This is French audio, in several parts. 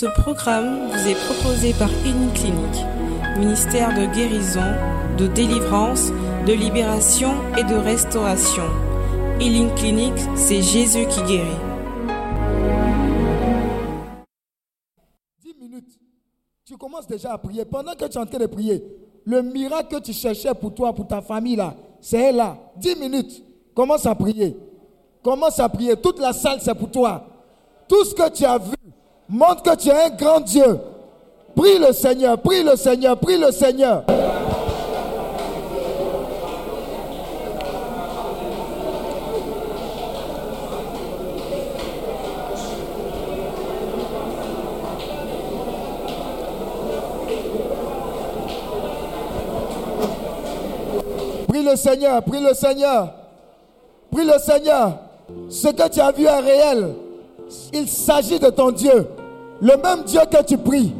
Ce programme vous est proposé par Clinic, ministère de guérison, de délivrance, de libération et de restauration. Healing Clinic, c'est Jésus qui guérit. 10 minutes. Tu commences déjà à prier. Pendant que tu es en train de prier, le miracle que tu cherchais pour toi, pour ta famille, là, c'est là. 10 minutes. Commence à prier. Commence à prier. Toute la salle, c'est pour toi. Tout ce que tu as vu montre que tu es un grand Dieu. Prie le Seigneur, prie le Seigneur, prie le Seigneur. Prie le Seigneur, prie le Seigneur. Prie le Seigneur. Ce que tu as vu est réel. Il s'agit de ton Dieu. Le même Dieu que tu pries.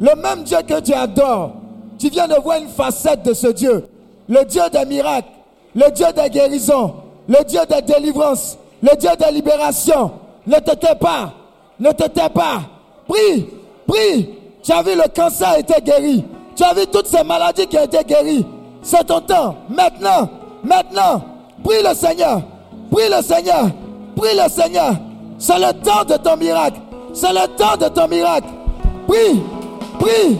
Le même Dieu que tu adores. Tu viens de voir une facette de ce Dieu. Le Dieu des miracles. Le Dieu des guérisons. Le Dieu des délivrances. Le Dieu des libérations. Ne te tais pas. Ne te tais pas. Prie. Prie. Tu as vu le cancer a été guéri. Tu as vu toutes ces maladies qui ont été guéries. C'est ton temps. Maintenant. Maintenant. Prie le Seigneur. Prie le Seigneur. Prie le Seigneur. C'est le temps de ton miracle. C'est le temps de ton miracle. Prie. Prie.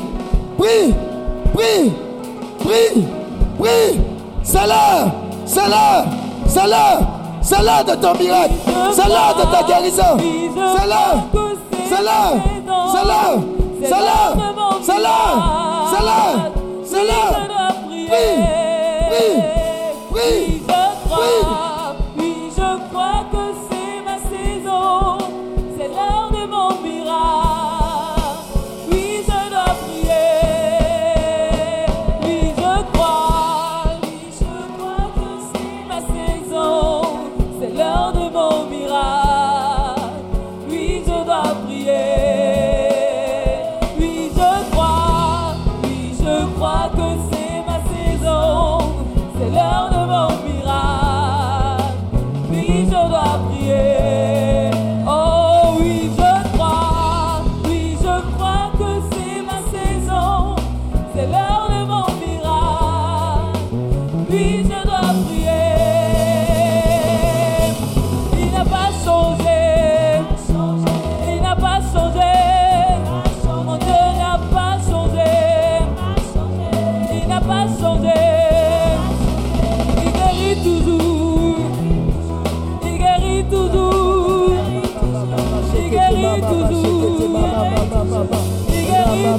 Prie. Prie. Prie. Prie. C'est l'heure. C'est l'heure. C'est l'heure. C'est l'heure de ton miracle. C'est l'heure de ta guérison. C'est l'heure. C'est l'heure. C'est l'heure. C'est l'heure. C'est l'heure. C'est l'heure. C'est l'heure. Prie. Il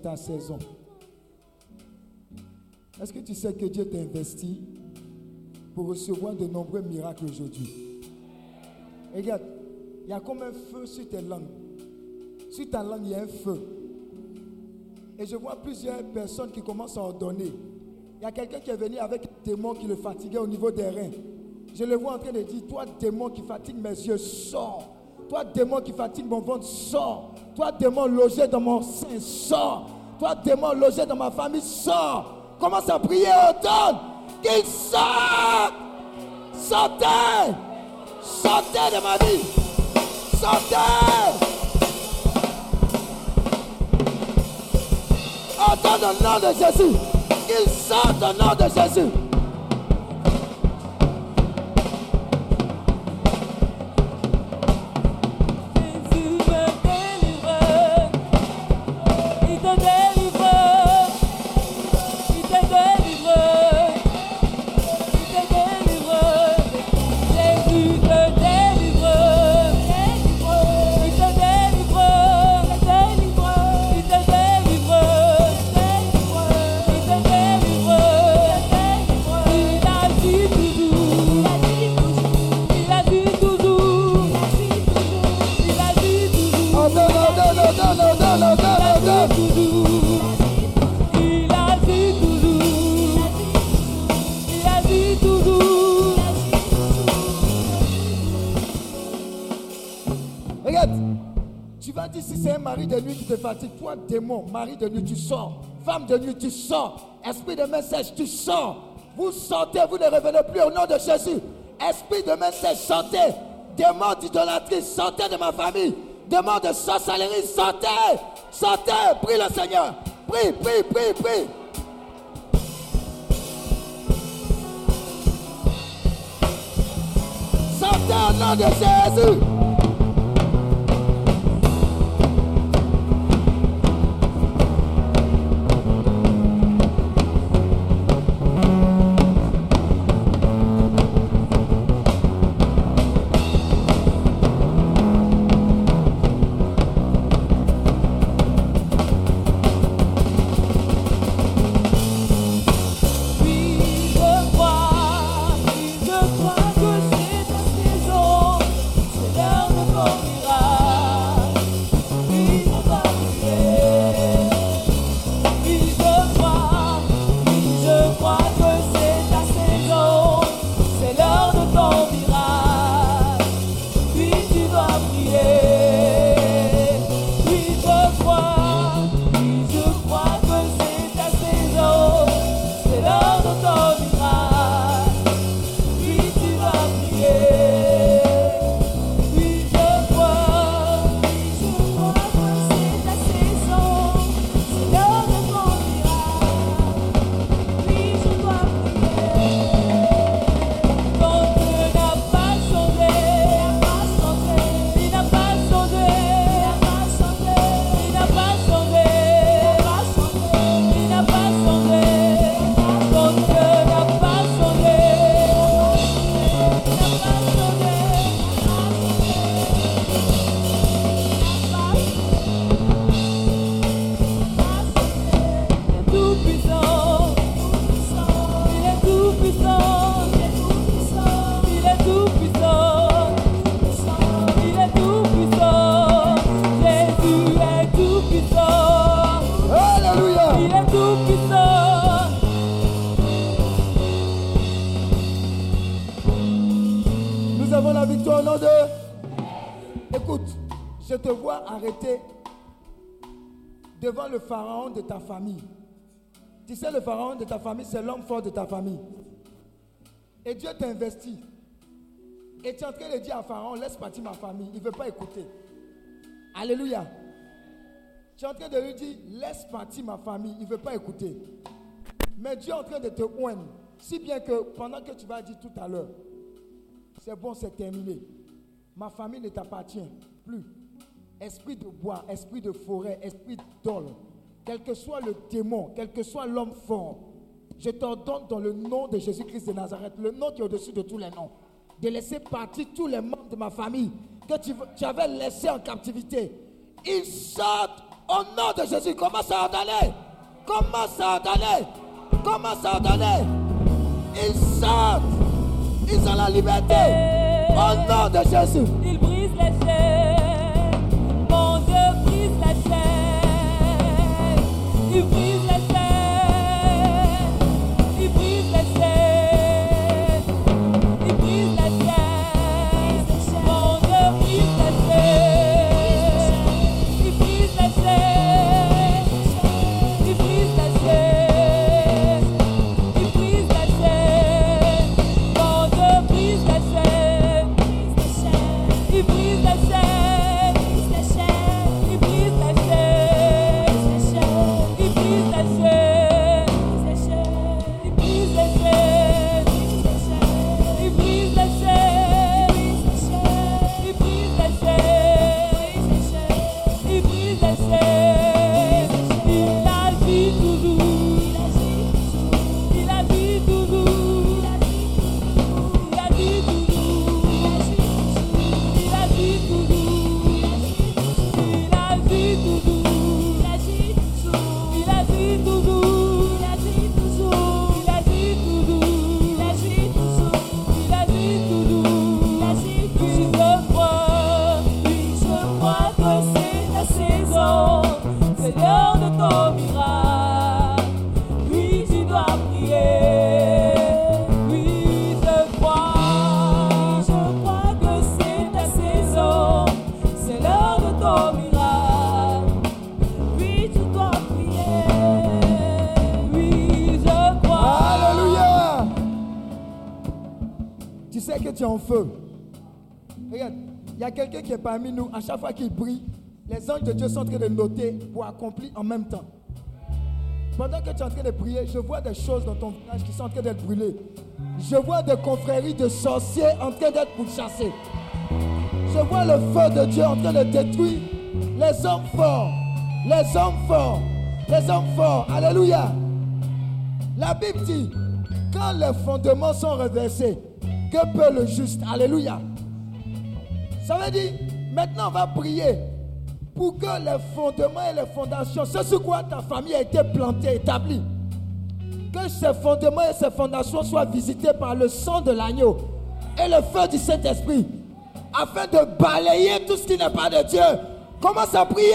ta saison. Est-ce que tu sais que Dieu t'a investi pour recevoir de nombreux miracles aujourd'hui? Regarde, il y a comme un feu sur tes langues. Sur ta langue, il y a un feu. Et je vois plusieurs personnes qui commencent à ordonner. Il y a quelqu'un qui est venu avec un démon qui le fatiguait au niveau des reins. Je le vois en train de dire, toi démon qui fatigue mes yeux, sors. Toi démon qui fatigue mon ventre, sors. Toi démon logé dans mon sein, sors. Toi démon logé dans ma famille, sors. Commence à prier, ordonne qu'il sorte. Sortez. Sortez de ma vie. Sortez. Ordonne au nom de Jésus. Qu'il sorte au nom de. Jésus toi démon, mari de nuit, tu sors. Femme de nuit, tu sors. Esprit de sèche, tu sors. Vous sortez, vous ne revenez plus au nom de Jésus. Esprit de sèche, sortez. Démon d'idolâtrie, sortez de ma famille. Démon de sorcellerie, sortez. Sortez, prie le Seigneur. Prie, prie, prie, prie. Sortez au nom de Jésus. Arrêter devant le pharaon de ta famille. Tu sais, le pharaon de ta famille, c'est l'homme fort de ta famille. Et Dieu t'investit. Et tu es en train de dire à Pharaon, laisse partir ma famille. Il ne veut pas écouter. Alléluia. Tu es en train de lui dire, laisse partir ma famille. Il ne veut pas écouter. Mais Dieu est en train de te oindre. Si bien que pendant que tu vas dire tout à l'heure, c'est bon, c'est terminé. Ma famille ne t'appartient plus. Esprit de bois, esprit de forêt, esprit d'ol, quel que soit le démon, quel que soit l'homme fort, je t'ordonne dans le nom de Jésus-Christ de Nazareth, le nom qui est au-dessus de tous les noms, de laisser partir tous les membres de ma famille que tu, avais laissés en captivité. Ils sortent au nom de Jésus. Commence à ordonner. Commence à ordonner. Commence à ordonner. Ils sortent. Ils ont la liberté. Au nom de Jésus. Il brise les chaînes. You please let feu. Regarde, il y a quelqu'un qui est parmi nous. À chaque fois qu'il brille, les anges de Dieu sont en train de noter pour accomplir en même temps. Pendant que tu es en train de prier, je vois des choses dans ton visage qui sont en train d'être brûlées. Je vois des confréries de sorciers en train d'être pourchassés. Je vois le feu de Dieu en train de détruire les hommes forts. Les hommes forts. Les hommes forts. Alléluia. La Bible dit, quand les fondements sont reversés, que peut le juste? Alléluia. Ça veut dire, maintenant on va prier pour que les fondements et les fondations, ce sur quoi ta famille a été plantée, établie, que ces fondements et ces fondations soient visités par le sang de l'agneau et le feu du Saint-Esprit, afin de balayer tout ce qui n'est pas de Dieu. Commence à prier,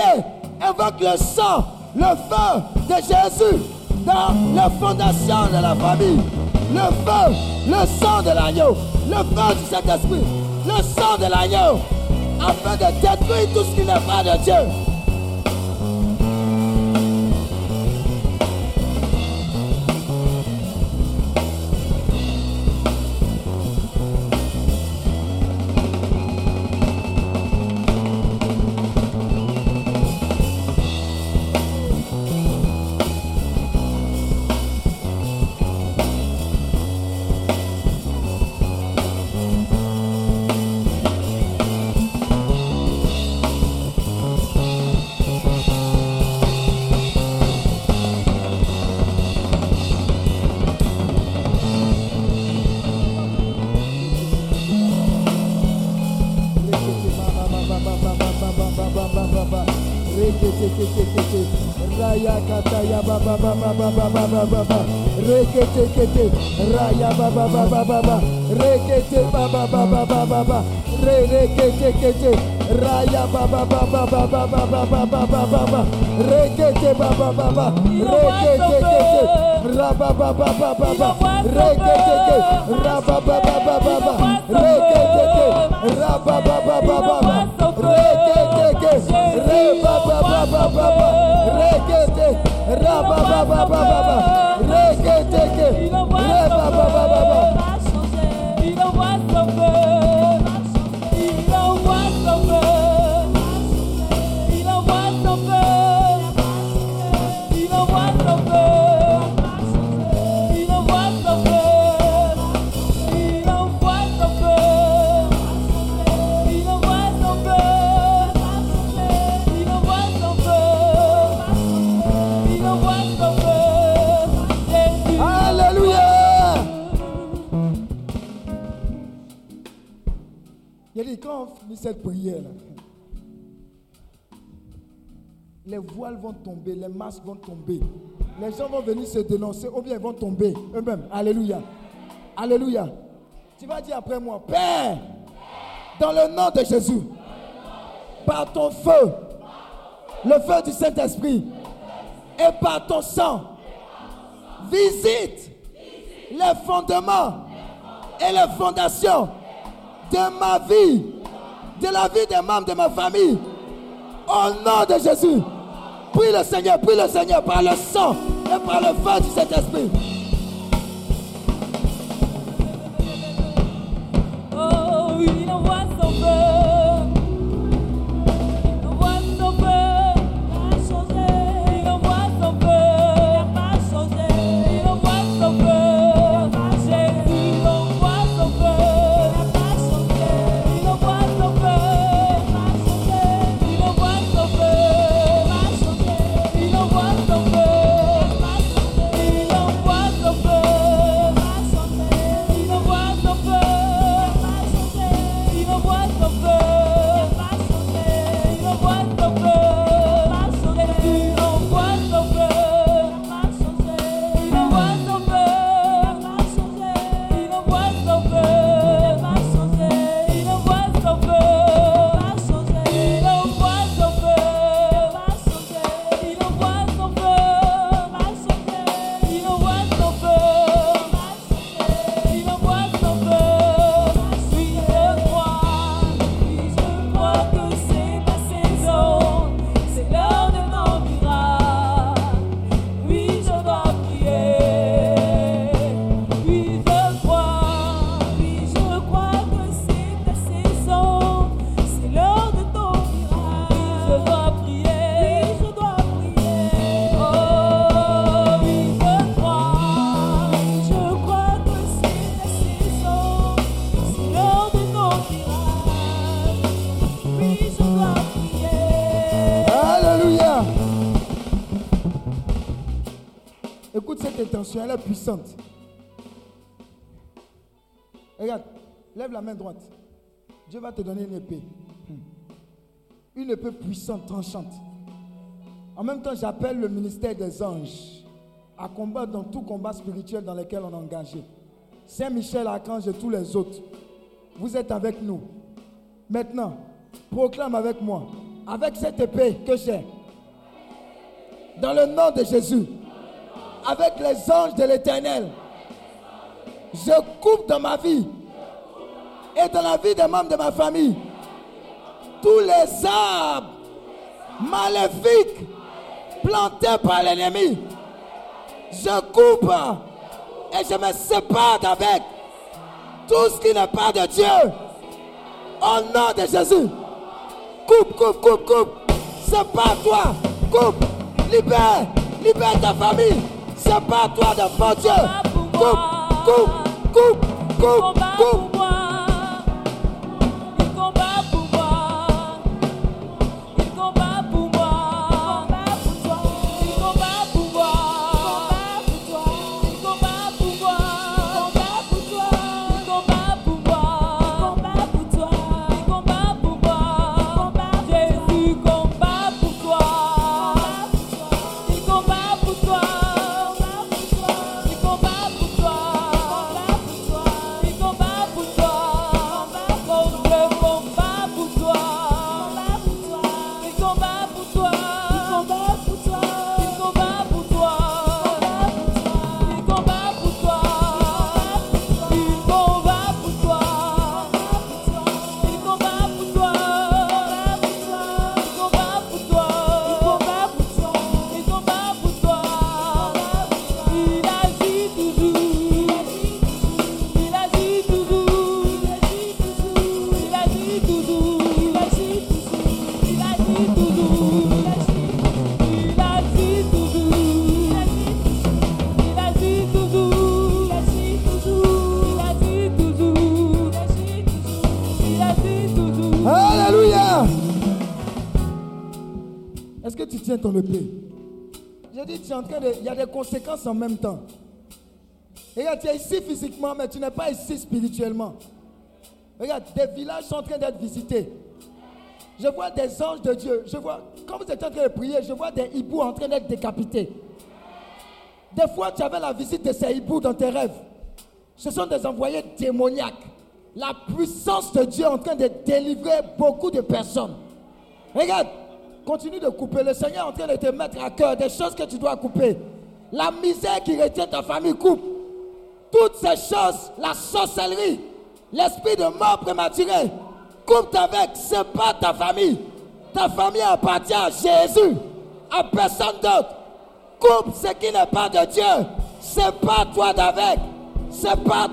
invoque le sang, le feu de Jésus dans les fondations de la famille. Le feu, le sang de l'agneau, le feu du Saint-Esprit, le sang de l'agneau, afin de détruire tout ce qui n'est pas de Dieu. ba ba ba ba ba ba rekete kete raya ba ba ba ba ba ba rekete ba ba ba ba ba ba ba re rekete kete raya ba ba ba ba ba ba ba ba ba ba ba ba ba rekete ba ba ba ba rekete kete ra ba ba ba ba ba ba rekete kete ra ba ba ba ba ba ba rekete kete ra ba ba ba ba ba ba rekete kete re ba ba ba ba ba ba rekete Rabababababa. Reketeke. Rabababababa. Quand on finit cette prière, les voiles vont tomber, les masques vont tomber. Les gens vont venir se dénoncer ou bien ils vont tomber eux-mêmes. Alléluia. Alléluia. Tu vas dire après moi, Père, dans le nom de Jésus, par ton feu, le feu du Saint-Esprit, et par ton sang, visite les fondements et les fondations de ma vie, de la vie des membres de ma famille. Au nom de Jésus, prie le Seigneur, prie le Seigneur par le sang et par le feu du Saint-Esprit. Intention, elle est puissante. Regarde, lève la main droite. Dieu va te donner une épée. Hmm. Une épée puissante, tranchante. En même temps, j'appelle le ministère des anges à combattre dans tout combat spirituel dans lequel on est engagé. Saint-Michel, Archange et tous les autres. Vous êtes avec nous. Maintenant, proclame avec moi, avec cette épée que j'ai, dans le nom de Jésus, avec les anges de l'éternel, je coupe dans ma vie et dans la vie des membres de ma famille tous les arbres maléfiques plantés par l'ennemi. Je coupe et je me sépare d'avec tout ce qui n'est pas de Dieu. Au nom de Jésus. Coupe, coupe, coupe, coupe. Sépare-toi. Coupe. Libère. Libère ta famille. C'est pas toi de mentir. Coupe, coupe, coupe, coupe, coupe. Il y a des conséquences en même temps. Regarde, tu es ici physiquement, mais tu n'es pas ici spirituellement. Regarde, des villages sont en train d'être visités. Je vois des anges de Dieu. Je vois, quand vous êtes en train de prier, je vois des hiboux en train d'être décapités. Des fois, tu avais la visite de ces hiboux dans tes rêves. Ce sont des envoyés démoniaques. La puissance de Dieu est en train de délivrer beaucoup de personnes. Regarde, continue de couper. Le Seigneur est en train de te mettre à cœur des choses que tu dois couper. La misère qui retient ta famille, coupe. Toutes ces choses, la sorcellerie, l'esprit de mort prématurée, coupe avec. Pas ta famille. Ta famille appartient à Jésus, à personne d'autre. Coupe ce qui n'est pas de Dieu. C'est pas toi d'avec. C'est pas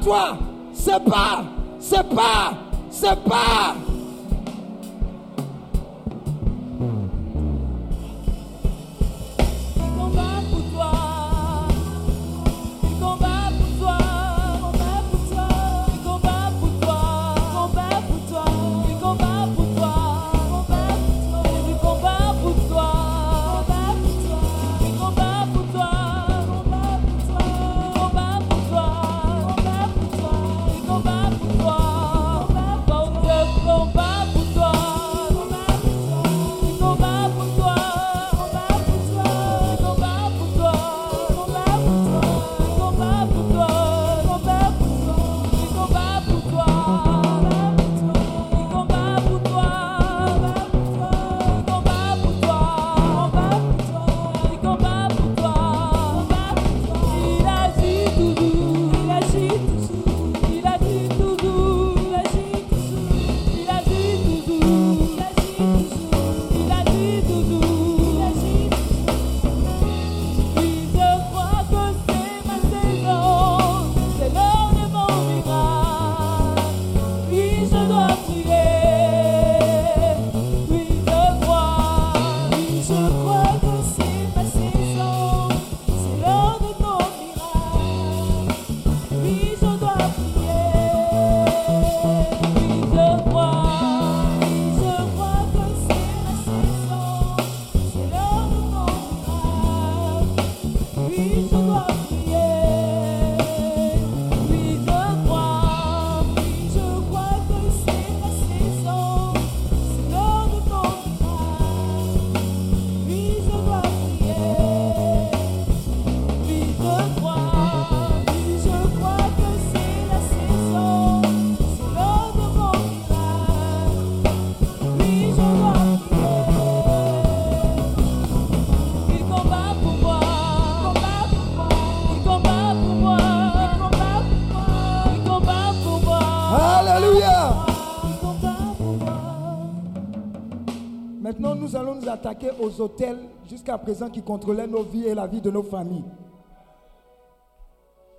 attaquer aux hôtels jusqu'à présent qui contrôlaient nos vies et la vie de nos familles.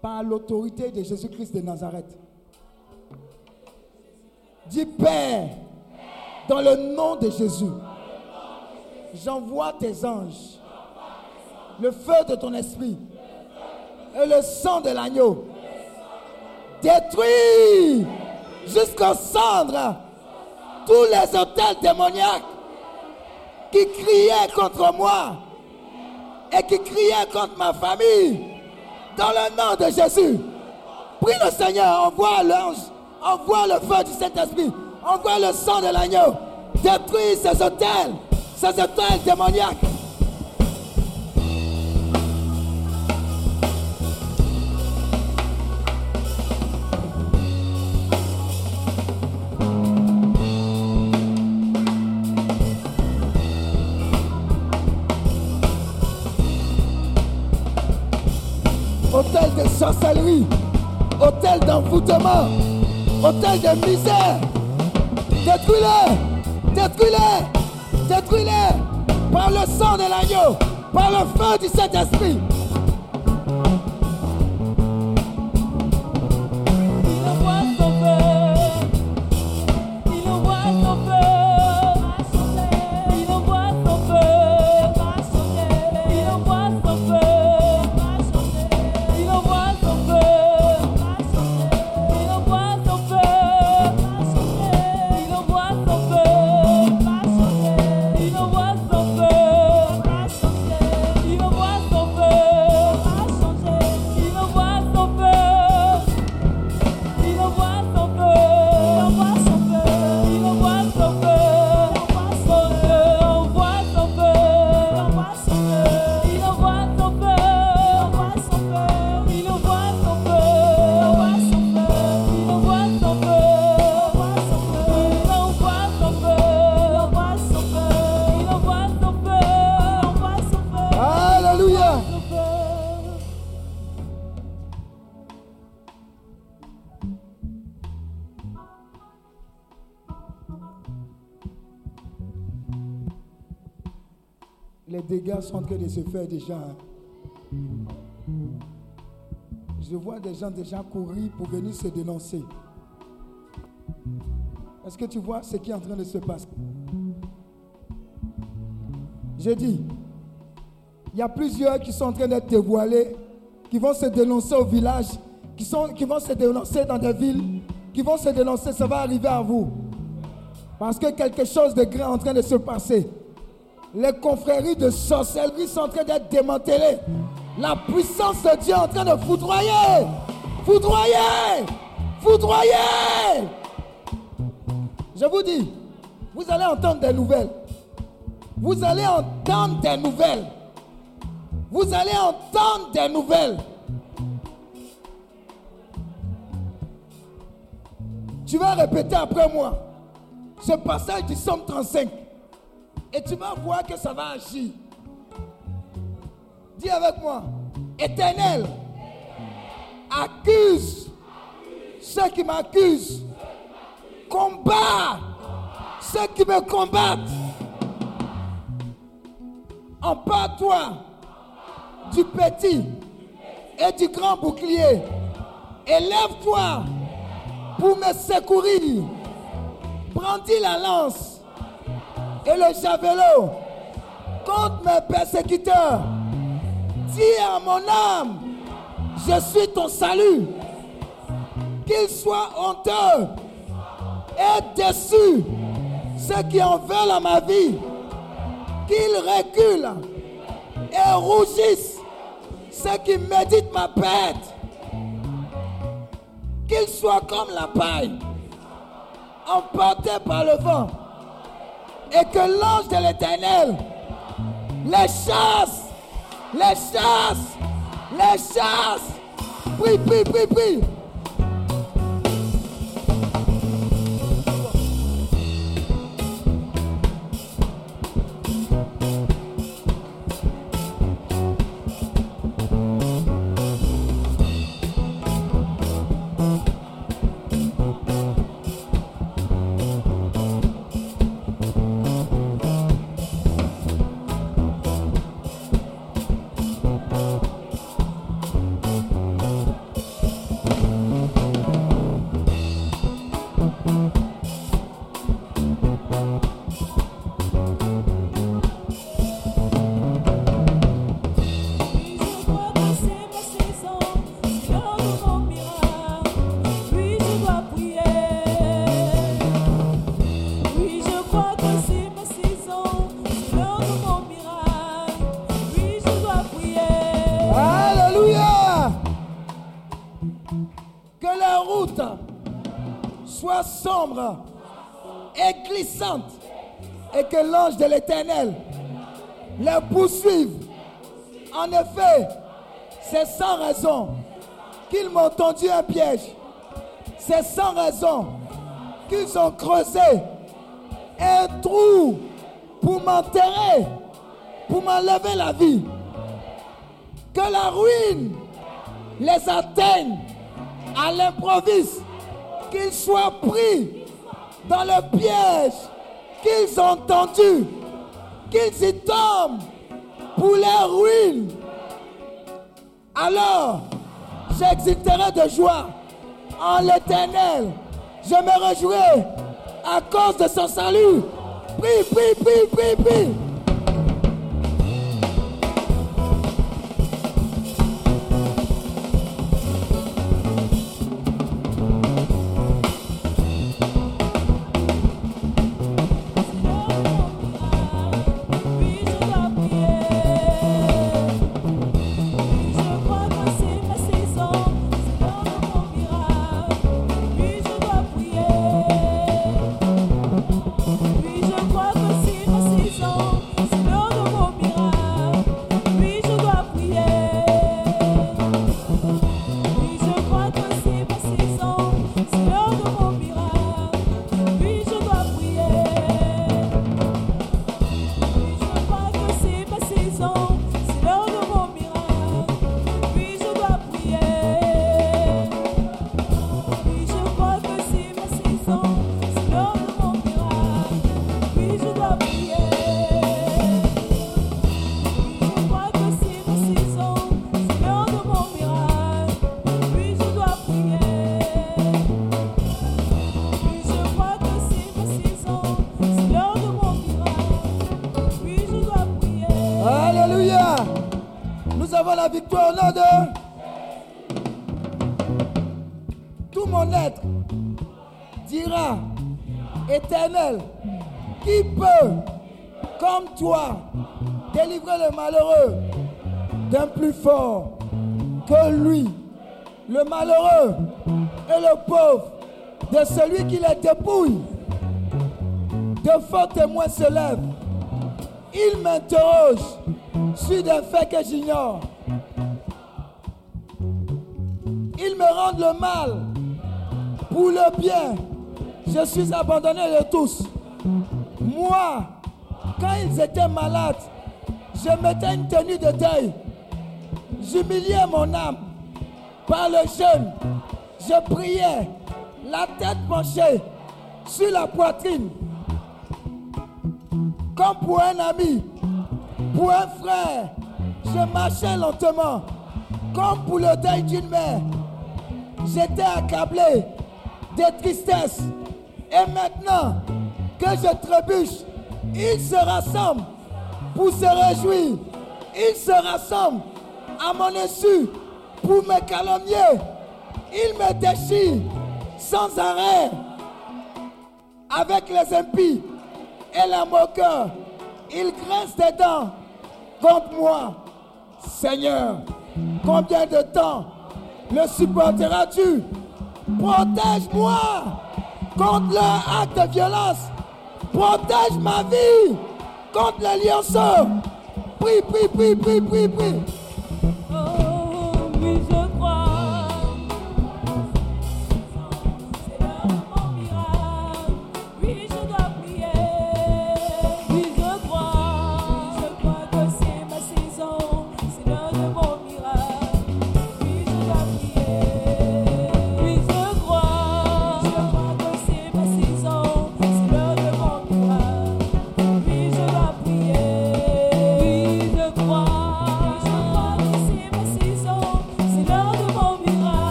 Par l'autorité de Jésus-Christ de Nazareth. Dis Père, dans le nom de Jésus, j'envoie tes anges, le feu de ton esprit et le sang de l'agneau. Détruis jusqu'aux cendres tous les hôtels démoniaques qui criaient contre moi et qui criaient contre ma famille. Dans le nom de Jésus, prie le Seigneur, envoie l'ange, envoie le feu du Saint-Esprit, envoie le sang de l'agneau. Détruis ces hôtels, ces hôtels démoniaques. Hôtel de sorcellerie, hôtel d'envoûtement, hôtel de misère. Détruis-les, détruis-les, détruis-les par le sang de l'agneau, par le feu du Saint-Esprit. Sont en train de se faire déjà. Je vois des gens déjà courir pour venir se dénoncer. Est-ce que tu vois ce qui est en train de se passer? J'ai dit, il y a plusieurs qui sont en train d'être dévoilés, qui vont se dénoncer au village, qui, qui vont se dénoncer dans des villes, qui vont se dénoncer, ça va arriver à vous. Parce que quelque chose de grand est en train de se passer. Les confréries de sorcellerie sont en train d'être démantelées. La puissance de Dieu est en train de foudroyer. Foudroyer. Foudroyer. Je vous dis, vous allez entendre des nouvelles. Vous allez entendre des nouvelles. Vous allez entendre des nouvelles. Tu vas répéter après moi ce passage du Somme 35. Et tu vas voir que ça va agir. Dis avec moi, éternel, accuse ceux qui m'accusent. Combat ceux qui me combattent. Empare-toi du petit et du grand bouclier. Élève-toi pour me secourir. Brandis la lance et le javelot contre mes persécuteurs. Dis à mon âme, je suis ton salut. Qu'il soit honteux et déçu ceux qui en veulent à ma vie. Qu'ils reculent et rougissent ceux qui méditent ma perte. Qu'ils soient comme la paille, emportés par le vent, et que l'ange de l'éternel les chasse, les chasse, les chasse. Prie, prie, prie, prie. De l'éternel les poursuive. En effet, c'est sans raison qu'ils m'ont tendu un piège. C'est sans raison qu'ils ont creusé un trou pour m'enterrer, pour m'enlever la vie que la ruine les atteigne à l'improviste, qu'ils soient pris dans le piège qu'ils ont tendu, qu'ils y tombent pour les ruines. Alors, j'exulterai de joie en l'éternel. Je me réjouirai à cause de son salut. Prie, prie, prie, prie, prie. La victoire au nom de... Tout mon être dira, éternel, qui peut, comme toi, délivrer le malheureux d'un plus fort que lui, le malheureux et le pauvre, de celui qui les dépouille. De forts témoins se lèvent. Ils m'interrogent sur des faits que j'ignore. Ils me rendent le mal pour le bien. Je suis abandonné de tous. Moi, quand ils étaient malades, je mettais une tenue de deuil. J'humiliais mon âme par le jeûne. Je priais, la tête penchée sur la poitrine. Comme pour un ami, pour un frère, je marchais lentement. Comme pour le deuil d'une mère, j'étais accablé de tristesse. Et maintenant que je trébuche, ils se rassemblent pour se réjouir. Ils se rassemblent à mon insu pour me calomnier. Ils me déchirent sans arrêt avec les impies et les moqueurs. Ils grincent des dents contre moi. Seigneur, combien de temps le supporteras-tu Protège-moi contre leur acte de violence. Protège ma vie contre les lionceaux. Prie, prie, prie, prie, prie, prie. Oh,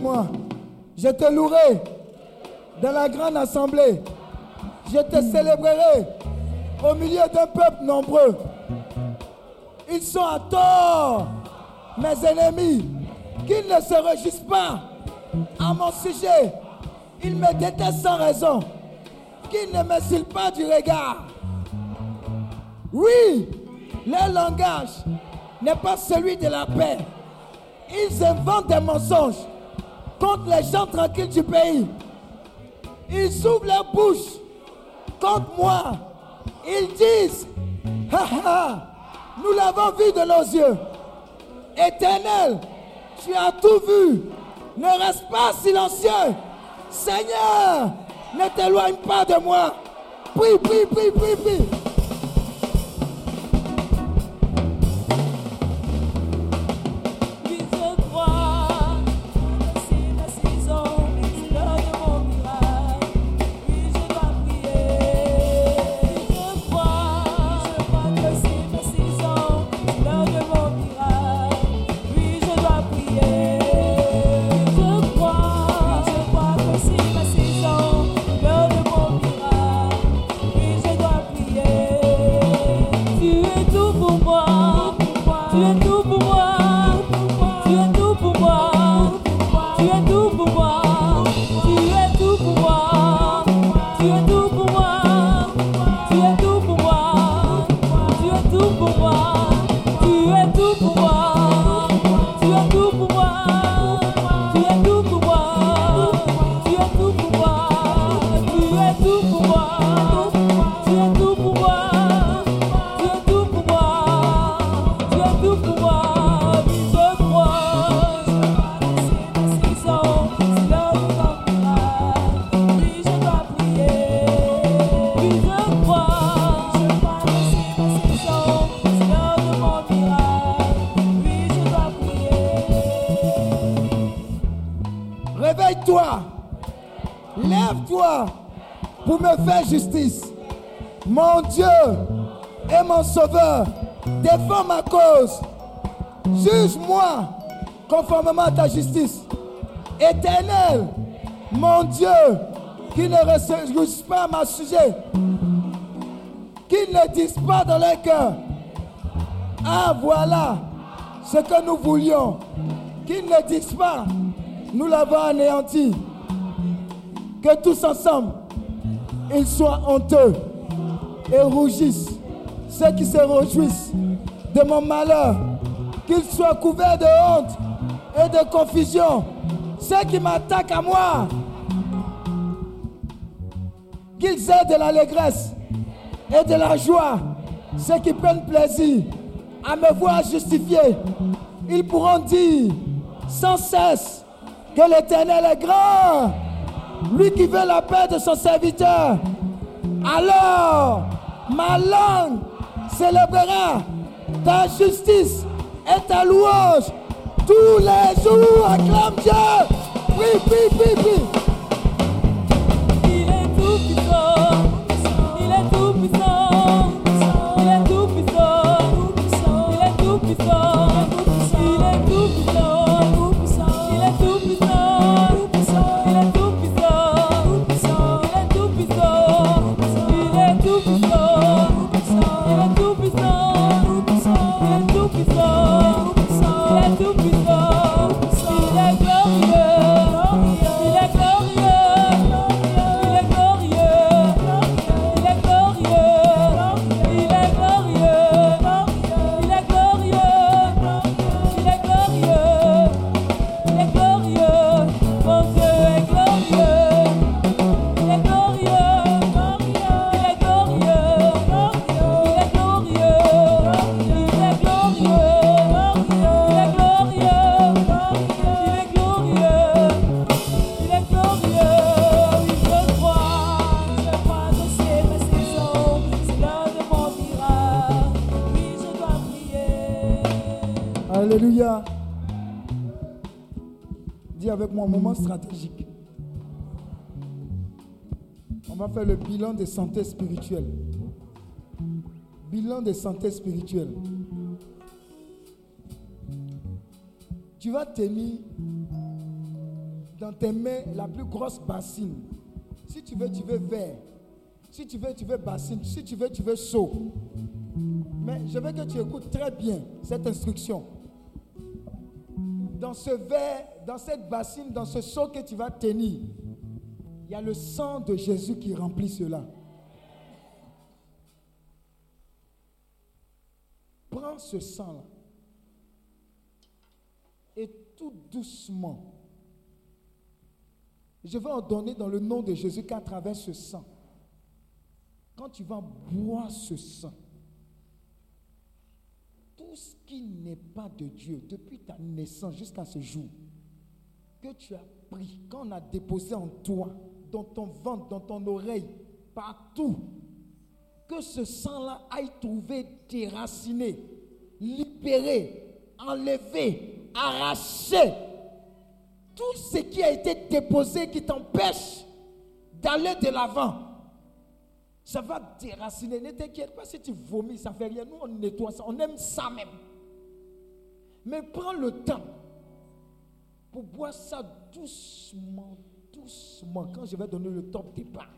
moi, je te louerai dans la grande assemblée. Je te célébrerai au milieu d'un peuple nombreux. Ils sont à tort, mes ennemis, qu'ils ne se réjouissent pas à mon sujet. Ils me détestent sans raison, qu'ils ne m'insultent pas du regard. Oui, leur langage n'est pas celui de la paix. Ils inventent des mensonges contre les gens tranquilles du pays. Ils ouvrent leur bouche contre moi. Ils disent, ha ha, nous l'avons vu de nos yeux. Éternel, tu as tout vu. Ne reste pas silencieux. Seigneur, ne t'éloigne pas de moi. Prie, prie, prie, prie, prie. Sauveur, défends ma cause. Juge-moi conformément à ta justice. Éternel, mon Dieu, qui ne réjouisse pas ma sujet, qu'ils ne disent pas dans leur cœur, ah voilà ce que nous voulions, qu'ils ne disent pas, nous l'avons anéanti, que tous ensemble, ils soient honteux et rougissent, ceux qui se réjouissent de mon malheur, qu'ils soient couverts de honte et de confusion, ceux qui m'attaquent à moi, qu'ils aient de l'allégresse et de la joie, ceux qui prennent plaisir à me voir justifié, ils pourront dire sans cesse que l'Éternel est grand, lui qui veut la paix de son serviteur. Alors, ma langue célébrera ta justice et ta louange tous les jours. Acclame Dieu. On va faire le bilan de santé spirituelle. Bilan de santé spirituelle. Tu vas tenir dans tes mains la plus grosse bassine. Si tu veux, tu veux verre. Si tu veux, tu veux bassine. Si tu veux, tu veux seau. Mais je veux que tu écoutes très bien cette instruction. Dans ce verre, dans cette bassine, dans ce seau que tu vas tenir, y a le sang de Jésus qui remplit cela. Prends ce sang-là et tout doucement, je vais ordonner dans le nom de Jésus qu'à travers ce sang, quand tu vas boire ce sang, tout ce qui n'est pas de Dieu, depuis ta naissance jusqu'à ce jour, que tu as pris, quand on a déposé en toi, dans ton ventre, dans ton oreille, partout, que ce sang-là aille trouver déraciné, libéré, enlevé, arraché tout ce qui a été déposé qui t'empêche d'aller de l'avant. Ça va déraciner. Ne t'inquiète pas si tu vomis, ça ne fait rien. Nous, on nettoie ça. On aime ça même. Mais prends le temps pour boire ça doucement, doucement. Quand je vais donner le top départ,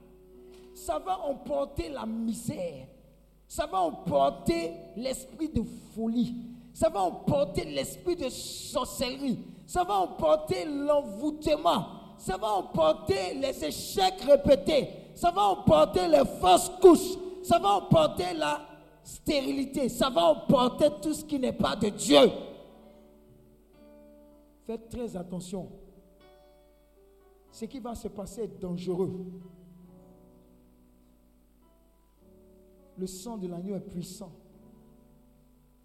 ça va emporter la misère. Ça va emporter l'esprit de folie. Ça va emporter l'esprit de sorcellerie. Ça va emporter l'envoûtement. Ça va emporter les échecs répétés. Ça va emporter les fausses couches. Ça va emporter la stérilité. Ça va emporter tout ce qui n'est pas de Dieu. Faites très attention. Ce qui va se passer est dangereux. Le sang de l'agneau est puissant.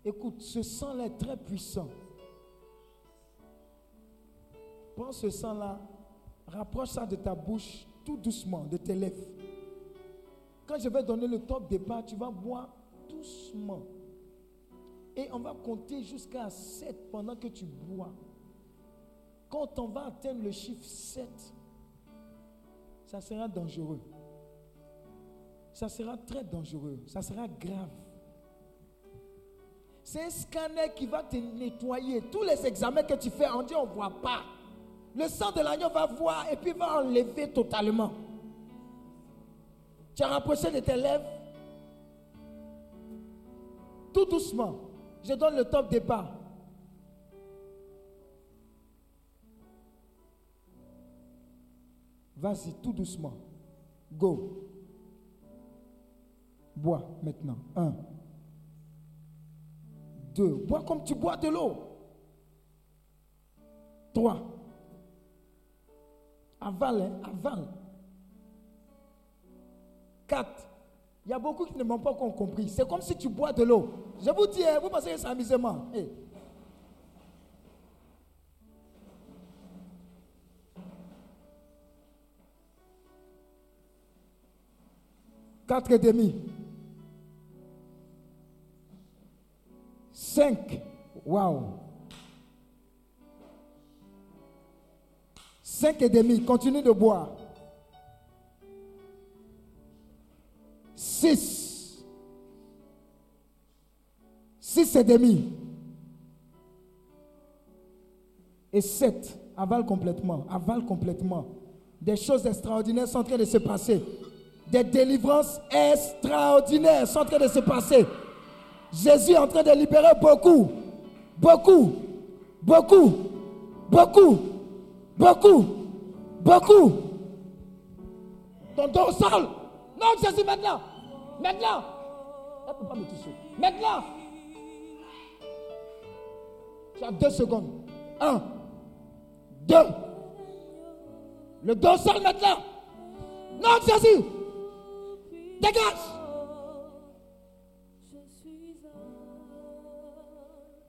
Écoute, ce sang-là est très puissant. Prends ce sang-là, rapproche ça de ta bouche tout doucement, de tes lèvres. Quand je vais donner le top départ, tu vas boire doucement. Et on va compter jusqu'à 7 pendant que tu bois. Quand on va atteindre le chiffre 7, ça sera dangereux. Ça sera très dangereux. Ça sera grave. C'est un scanner qui va te nettoyer. Tous les examens que tu fais, on dit on ne voit pas. Le sang de l'agneau va voir et puis va enlever totalement. Tu as rapproché de tes lèvres? Tout doucement. Je donne le top départ. Vas-y, tout doucement. Go. Bois maintenant. Un. Deux. Bois comme tu bois de l'eau. Trois. Avale, hein, avale. Quatre. Il y a beaucoup qui ne m'ont pas compris. C'est comme si tu bois de l'eau. Je vous dis, hein, vous pensez que c'est amusement. Eh. Quatre et demi. Cinq. Waouh. Cinq et demi. Continue de boire. Six. Six et demi. Et sept. Avale complètement. Avale complètement. Des choses extraordinaires sont en train de se passer. Des délivrances extraordinaires sont en train de se passer. Jésus est en train de libérer beaucoup. Beaucoup. Beaucoup. Beaucoup. Beaucoup. Beaucoup. Ton dorsal. Non, Jésus, maintenant. Maintenant. Elle ne peut pas me toucher. Maintenant. Tu as deux secondes. Un. Deux. Le dorsal maintenant. Non, Jésus. Dégage.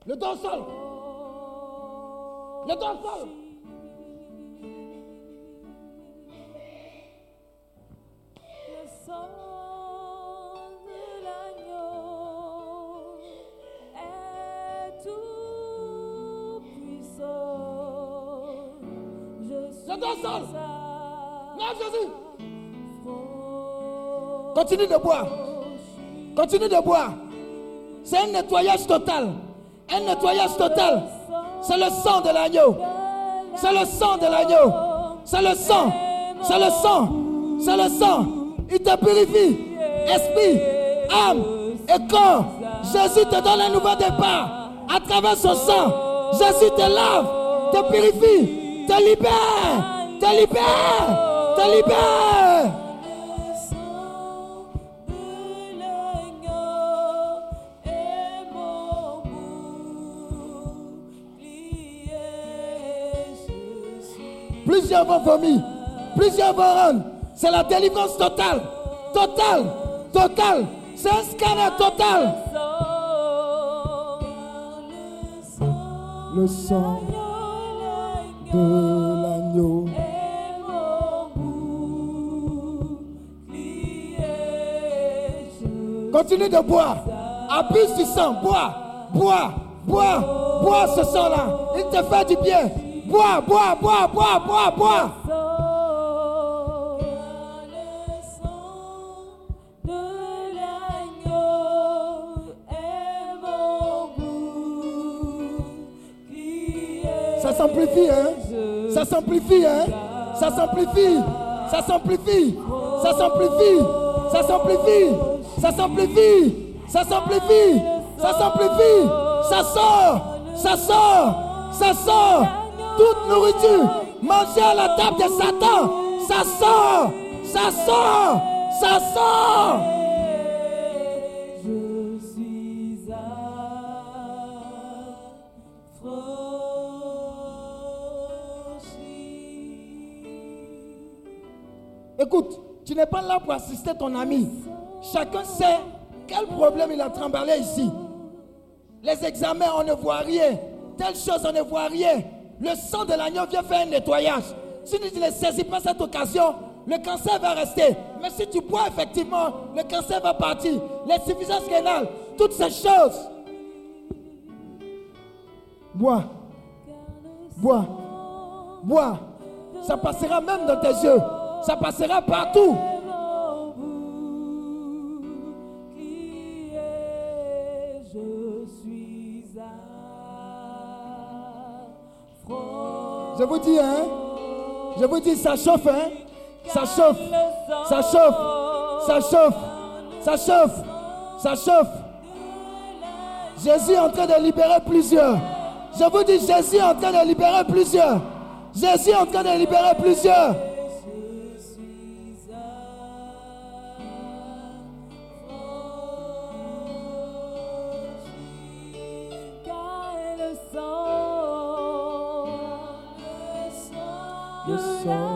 Le dorsal. Le dorsal. Le sang de l'agneau est tout puissant. Je suis Le Non, Jésus. Continue de boire. Continue de boire. C'est un nettoyage total. Un nettoyage total. C'est le sang de l'agneau. C'est le sang de l'agneau. C'est le sang. C'est le sang. C'est le sang. Il te purifie. Esprit, âme et corps. Jésus te donne un nouveau départ. À travers son sang. Jésus te lave, te purifie, te libère, te libère, te libère. Plusieurs vont vomir. Plusieurs vont rendre. C'est la délivrance totale. Totale. Totale. C'est un scanner total. Le sang de l'agneau. Continue de boire. Abuse du sang. Bois. Bois. Bois. Bois ce sang-là. Il te fait du bien. Bois, bois, bois, bois, bois, bois. Ça s'amplifie, hein? Ça s'amplifie, hein? Ça s'amplifie. Ça s'amplifie. Ça s'amplifie. Ça s'amplifie. Ça s'amplifie. Ça s'amplifie. Ça s'amplifie. Ça sort. Ça sort. Ça sort. Toute nourriture mangée à la table de Satan. Ça sort. Ça sort. Ça sort. Je suis. Écoute, tu n'es pas là pour assister ton ami. Chacun sait quel problème il a tremballé ici. Les examens, on ne voit rien. Telle chose, on ne voit rien. Le sang de l'agneau vient faire un nettoyage. Si tu ne saisis pas cette occasion, le cancer va rester. Mais si tu bois effectivement, le cancer va partir. L'insuffisance rénale, toutes ces choses. Bois, bois, bois. Ça passera même dans tes yeux. Ça passera partout. Je vous dis, hein. Je vous dis, ça chauffe, hein. Ça chauffe. Ça chauffe. Ça chauffe. Ça chauffe. Ça chauffe. Jésus est en train de libérer plusieurs. Je vous dis, Jésus est en train de libérer plusieurs. Jésus est en train de libérer plusieurs. Le sang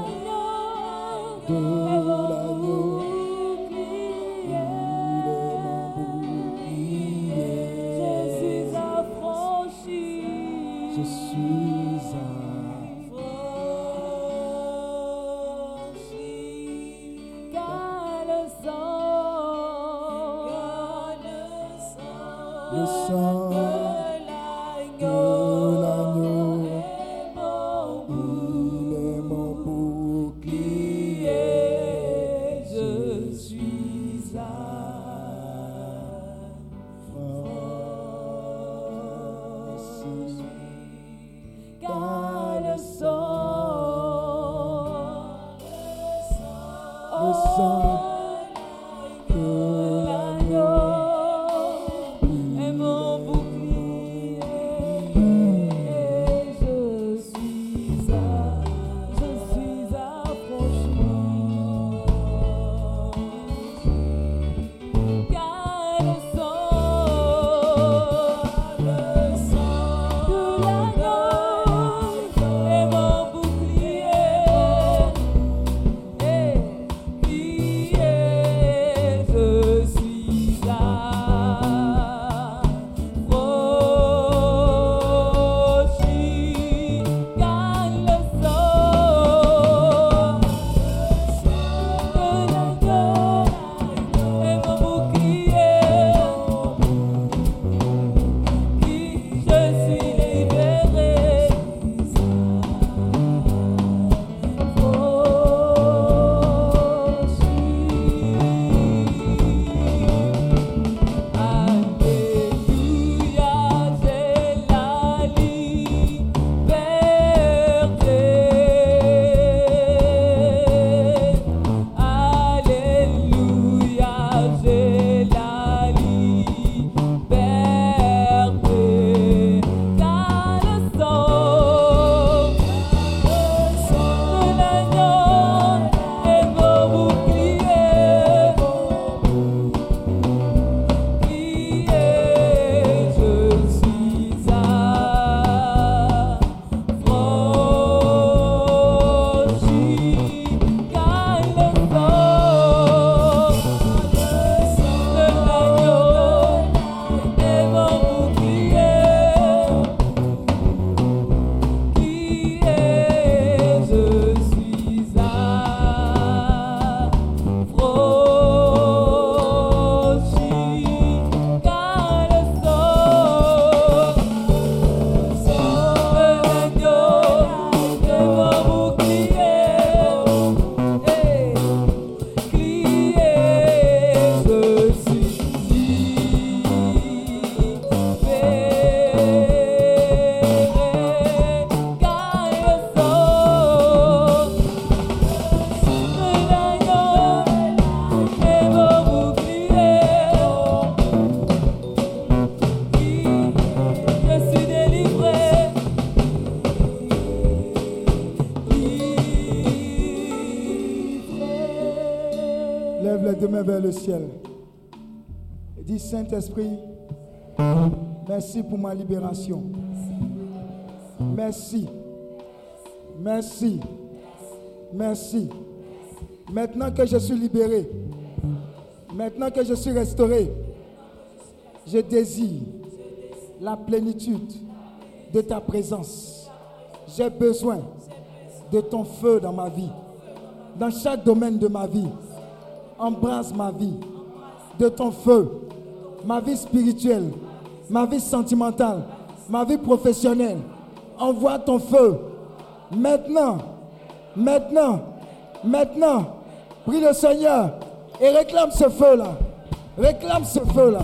vers le ciel. Et dis, Saint-Esprit, merci pour ma libération. Merci. Merci. Merci. Maintenant que je suis libéré, maintenant que je suis restauré, je désire la plénitude de ta présence. J'ai besoin de ton feu dans ma vie, dans chaque domaine de ma vie embrasse ma vie de ton feu, ma vie spirituelle, ma vie sentimentale, ma vie professionnelle. Envoie ton feu maintenant, maintenant, maintenant. Prie le Seigneur et réclame ce feu-là. Réclame ce feu-là.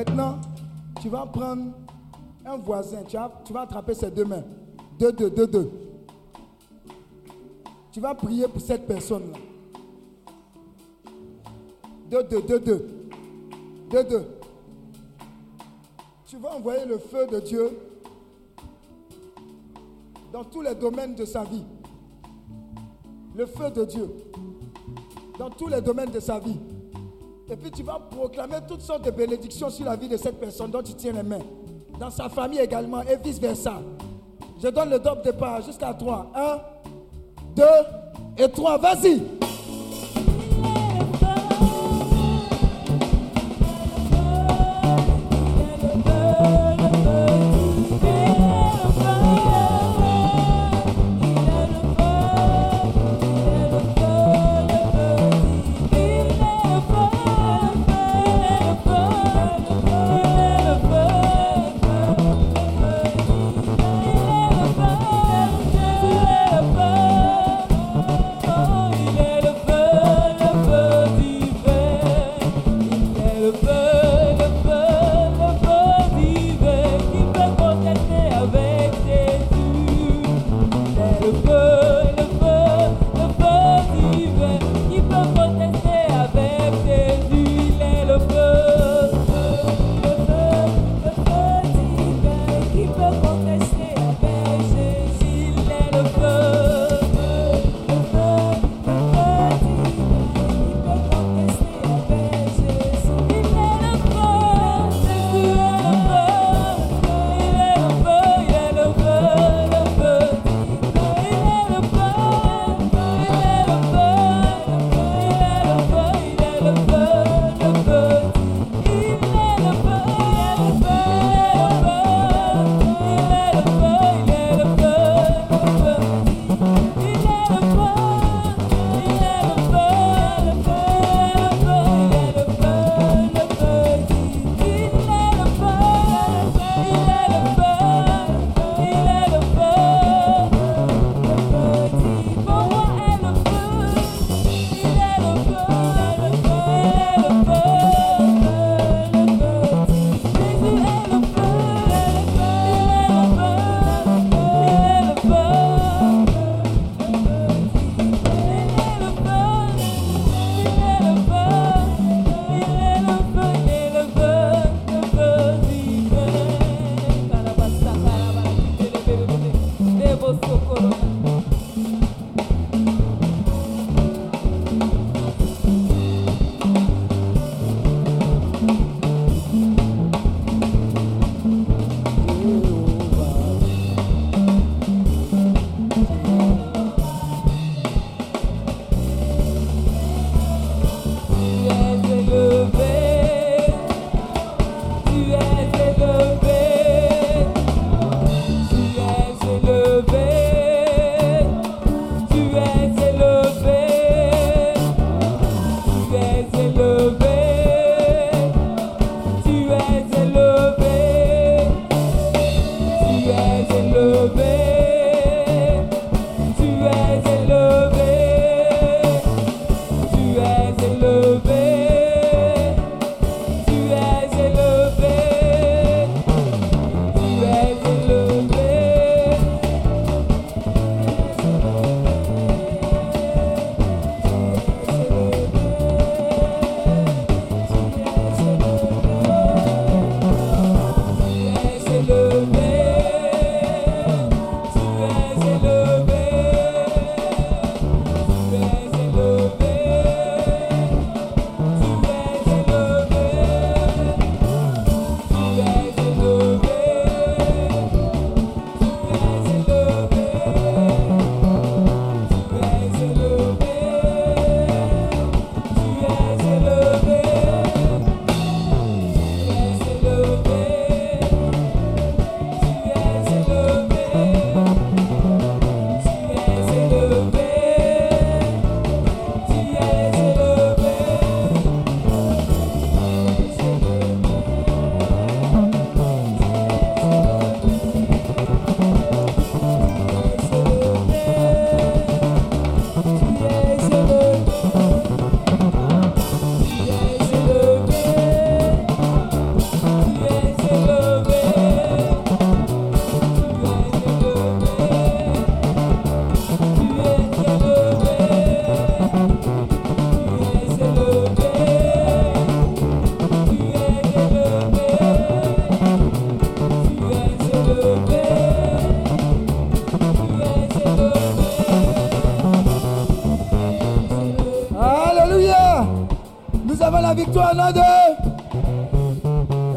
Maintenant, tu vas prendre un voisin, tu vas, tu vas attraper ses deux mains. Deux, deux, deux, deux. Tu vas prier pour cette personne-là. Deux, deux, deux, deux. Deux, deux. Tu vas envoyer le feu de Dieu dans tous les domaines de sa vie. Le feu de Dieu dans tous les domaines de sa vie. Et puis tu vas proclamer toutes sortes de bénédictions sur la vie de cette personne dont tu tiens les mains. Dans sa famille également et vice-versa. Je donne le top départ jusqu'à 3. 1, 2 et trois. Vas-y.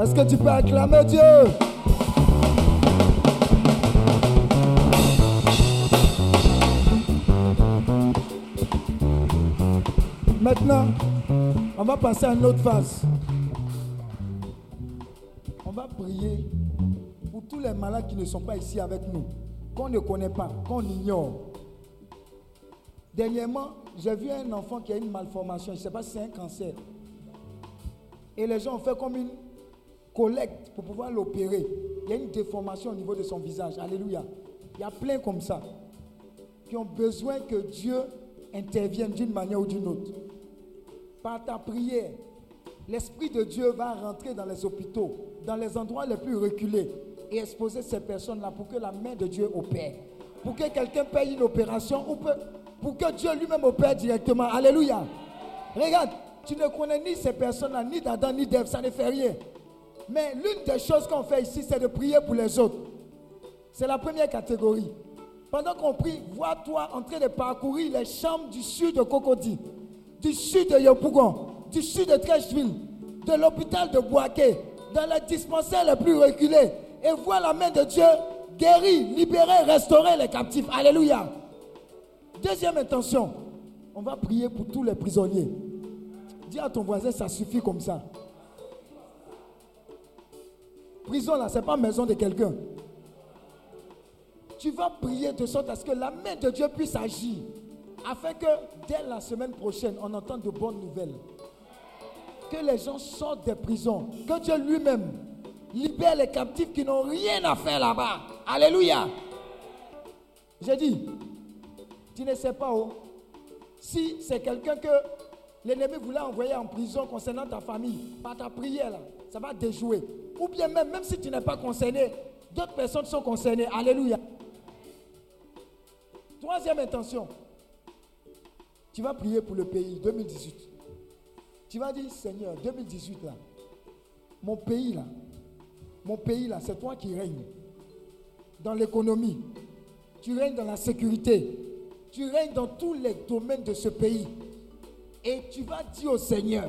Est-ce que tu peux acclamer Dieu? Maintenant, on va passer à une autre phase. On va prier pour tous les malades qui ne sont pas ici avec nous, qu'on ne connaît pas, qu'on ignore. Dernièrement, j'ai vu un enfant qui a une malformation, je ne sais pas si c'est un cancer. Et les gens ont fait comme une collecte pour pouvoir l'opérer. Il y a une déformation au niveau de son visage. Alléluia. Il y a plein comme ça qui ont besoin que Dieu intervienne d'une manière ou d'une autre. Par ta prière, l'Esprit de Dieu va rentrer dans les hôpitaux, dans les endroits les plus reculés et exposer ces personnes-là pour que la main de Dieu opère. Pour que quelqu'un paye une opération ou pour que Dieu lui-même opère directement. Alléluia. Regarde, tu ne connais ni ces personnes-là, ni d'Adam, ni d'Ève, ça ne fait rien. Mais l'une des choses qu'on fait ici, c'est de prier pour les autres. C'est la première catégorie. Pendant qu'on prie, vois-toi en train de parcourir les chambres du sud de Cocody, du sud de Yopougon, du sud de Trècheville, de l'hôpital de Boaké, dans les dispensaires les plus reculés, et vois la main de Dieu guérir, libérer, restaurer les captifs. Alléluia. Deuxième intention, on va prier pour tous les prisonniers. Dis à ton voisin, ça suffit comme ça. Prison là, ce n'est pas maison de quelqu'un. Tu vas prier de sorte à ce que la main de Dieu puisse agir. Afin que dès la semaine prochaine, on entende de bonnes nouvelles. Que les gens sortent des prisons. Que Dieu lui-même libère les captifs qui n'ont rien à faire là-bas. Alléluia. J'ai dit, tu ne sais pas où. Si c'est quelqu'un que l'ennemi voulait envoyer en prison concernant ta famille, par ta prière, là, ça va déjouer. Ou bien même, même si tu n'es pas concerné, d'autres personnes sont concernées. Alléluia. Troisième intention. Tu vas prier pour le pays 2018. Tu vas dire, Seigneur, 2018 là, mon pays là, mon pays là, c'est toi qui règnes. Dans l'économie, tu règnes dans la sécurité, tu règnes dans tous les domaines de ce pays. Et tu vas dire au Seigneur,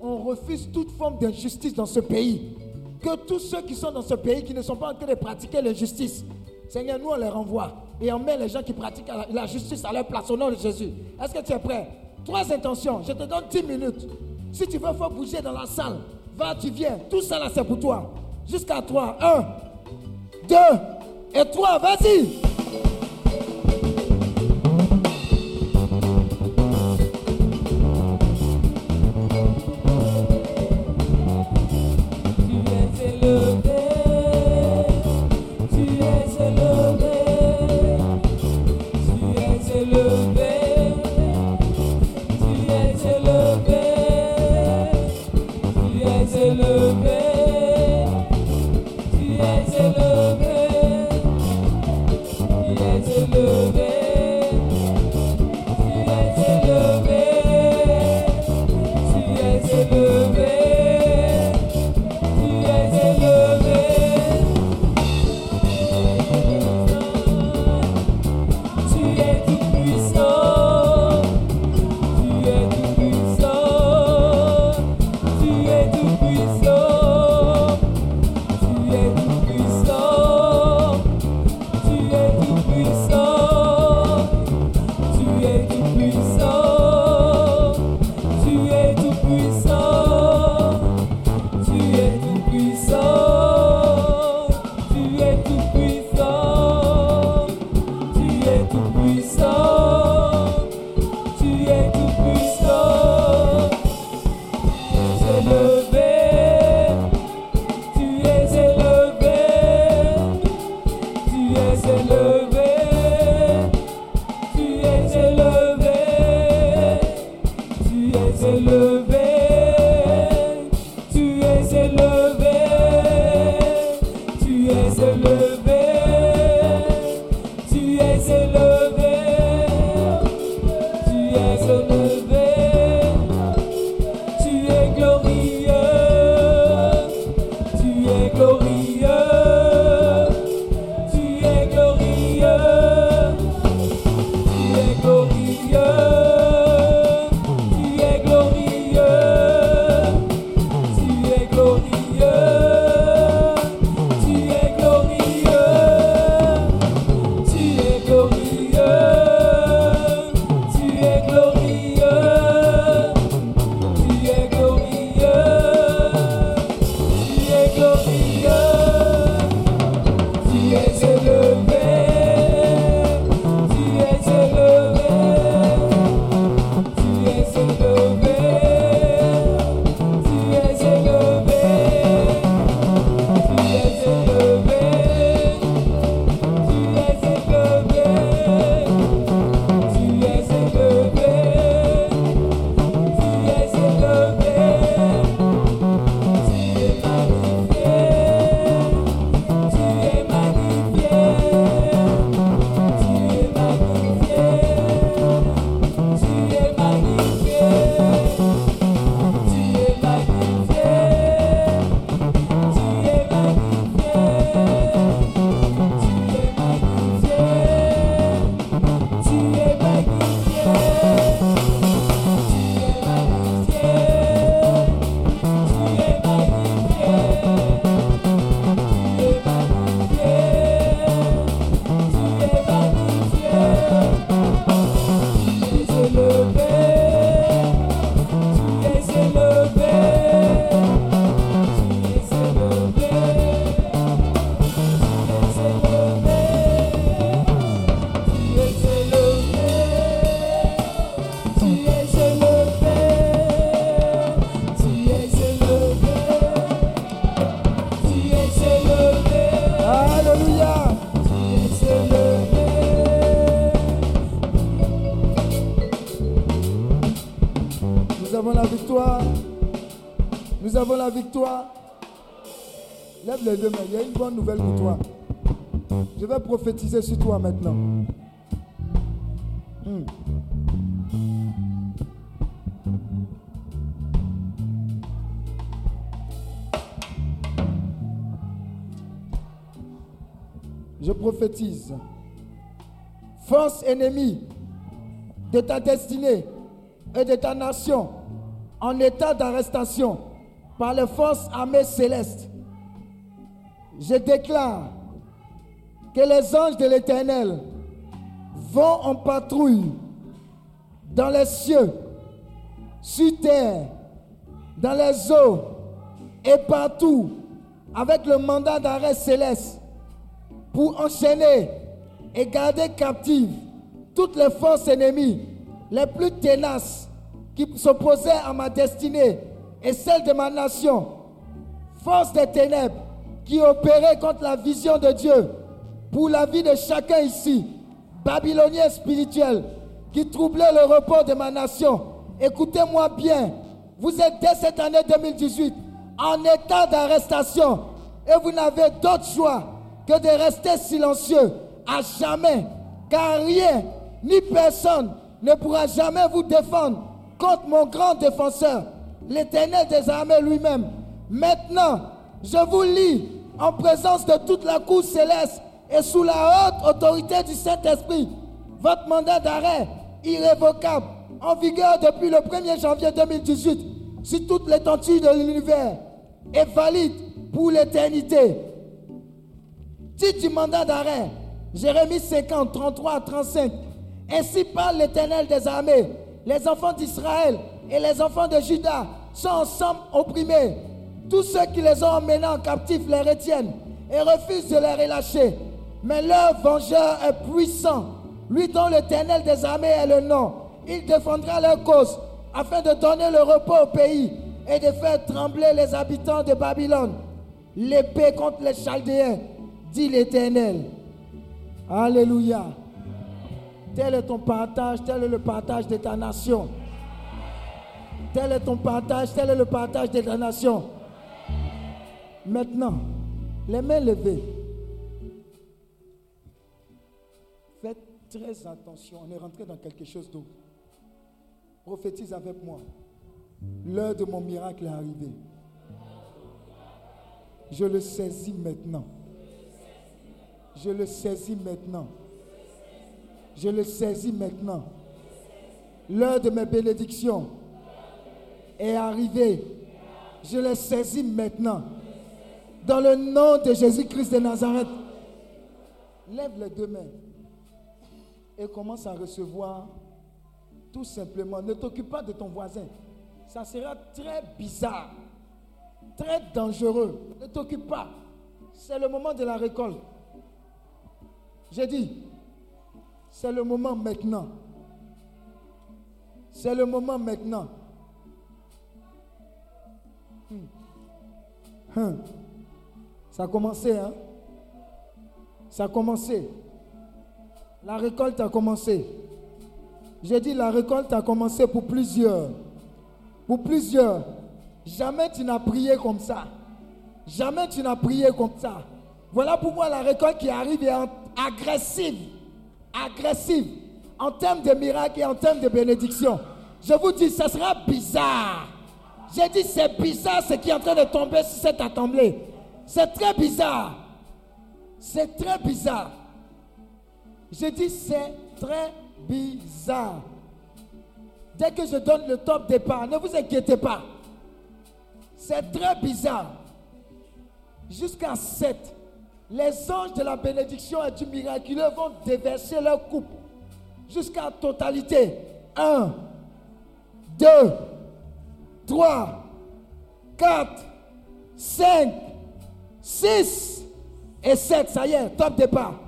on refuse toute forme d'injustice dans ce pays. Que tous ceux qui sont dans ce pays, qui ne sont pas en train de pratiquer l'injustice, Seigneur, nous on les renvoie. Et on met les gens qui pratiquent la justice à leur place au nom de Jésus. Est-ce que tu es prêt? Trois intentions. Je te donne 10 minutes. Si tu veux, faut bouger dans la salle. Va, tu viens. Tout ça là, c'est pour toi. Jusqu'à toi. Un, deux et trois. Vas-y. Bonne nouvelle pour toi. Je vais prophétiser sur toi maintenant. Hmm. Je prophétise. Force ennemie de ta destinée et de ta nation en état d'arrestation par les forces armées célestes. Je déclare que les anges de l'Éternel vont en patrouille dans les cieux, sur terre, dans les eaux et partout avec le mandat d'arrêt céleste pour enchaîner et garder captives toutes les forces ennemies les plus ténaces qui s'opposaient à ma destinée et celle de ma nation. Forces des ténèbres qui opéraient contre la vision de Dieu pour la vie de chacun ici. Babyloniens spirituels qui troublaient le repos de ma nation. Écoutez-moi bien. Vous êtes dès cette année 2018 en état d'arrestation et vous n'avez d'autre choix que de rester silencieux à jamais. Car rien ni personne ne pourra jamais vous défendre contre mon grand défenseur, l'éternel des armées lui-même. Maintenant, je vous lis en présence de toute la cour céleste et sous la haute autorité du Saint-Esprit, votre mandat d'arrêt irrévocable en vigueur depuis le 1er janvier 2018 sur toute l'étendue de l'univers est valide pour l'éternité. Titre du mandat d'arrêt, Jérémie 50, 33 35. Ainsi parle l'Éternel des armées. Les enfants d'Israël et les enfants de Juda sont ensemble opprimés. Tous ceux qui les ont emmenés en captif les retiennent et refusent de les relâcher. Mais leur vengeur est puissant. Lui dont l'Éternel des armées est le nom. Il défendra leur cause afin de donner le repos au pays et de faire trembler les habitants de Babylone. L'épée contre les Chaldéens, dit l'Éternel. Alléluia. Tel est ton partage, tel est le partage de ta nation. Tel est ton partage, tel est le partage de ta nation. Maintenant, les mains levées. Faites très attention, on est rentré dans quelque chose d'autre. Prophétise avec moi. L'heure de mon miracle est arrivée. Je le saisis maintenant. Je le saisis maintenant. Je le saisis maintenant. L'heure de mes bénédictions est arrivée. Je le saisis maintenant. Dans le nom de Jésus-Christ de Nazareth. Lève les deux mains et commence à recevoir tout simplement. Ne t'occupe pas de ton voisin. Ça sera très bizarre, très dangereux. Ne t'occupe pas. C'est le moment de la récolte. J'ai dit, c'est le moment maintenant. C'est le moment maintenant. Hmm. Hein. Ça a commencé, hein? Ça a commencé. La récolte a commencé. J'ai dit la récolte a commencé pour plusieurs. Pour plusieurs. Jamais tu n'as prié comme ça. Jamais tu n'as prié comme ça. Voilà pourquoi la récolte qui arrive est agressive. Agressive. En termes de miracles et en termes de bénédiction. Je vous dis, ça sera bizarre. J'ai dit, c'est bizarre ce qui est en train de tomber sur cette assemblée. C'est très bizarre. C'est très bizarre. J'ai dit, c'est très bizarre. Dès que je donne le top départ, ne vous inquiétez pas. C'est très bizarre. Jusqu'à 7, les anges de la bénédiction et du miraculeux vont déverser leur coupe jusqu'à totalité. 1, 2, 3, 4, 5, 6 et 7, ça y est, top départ.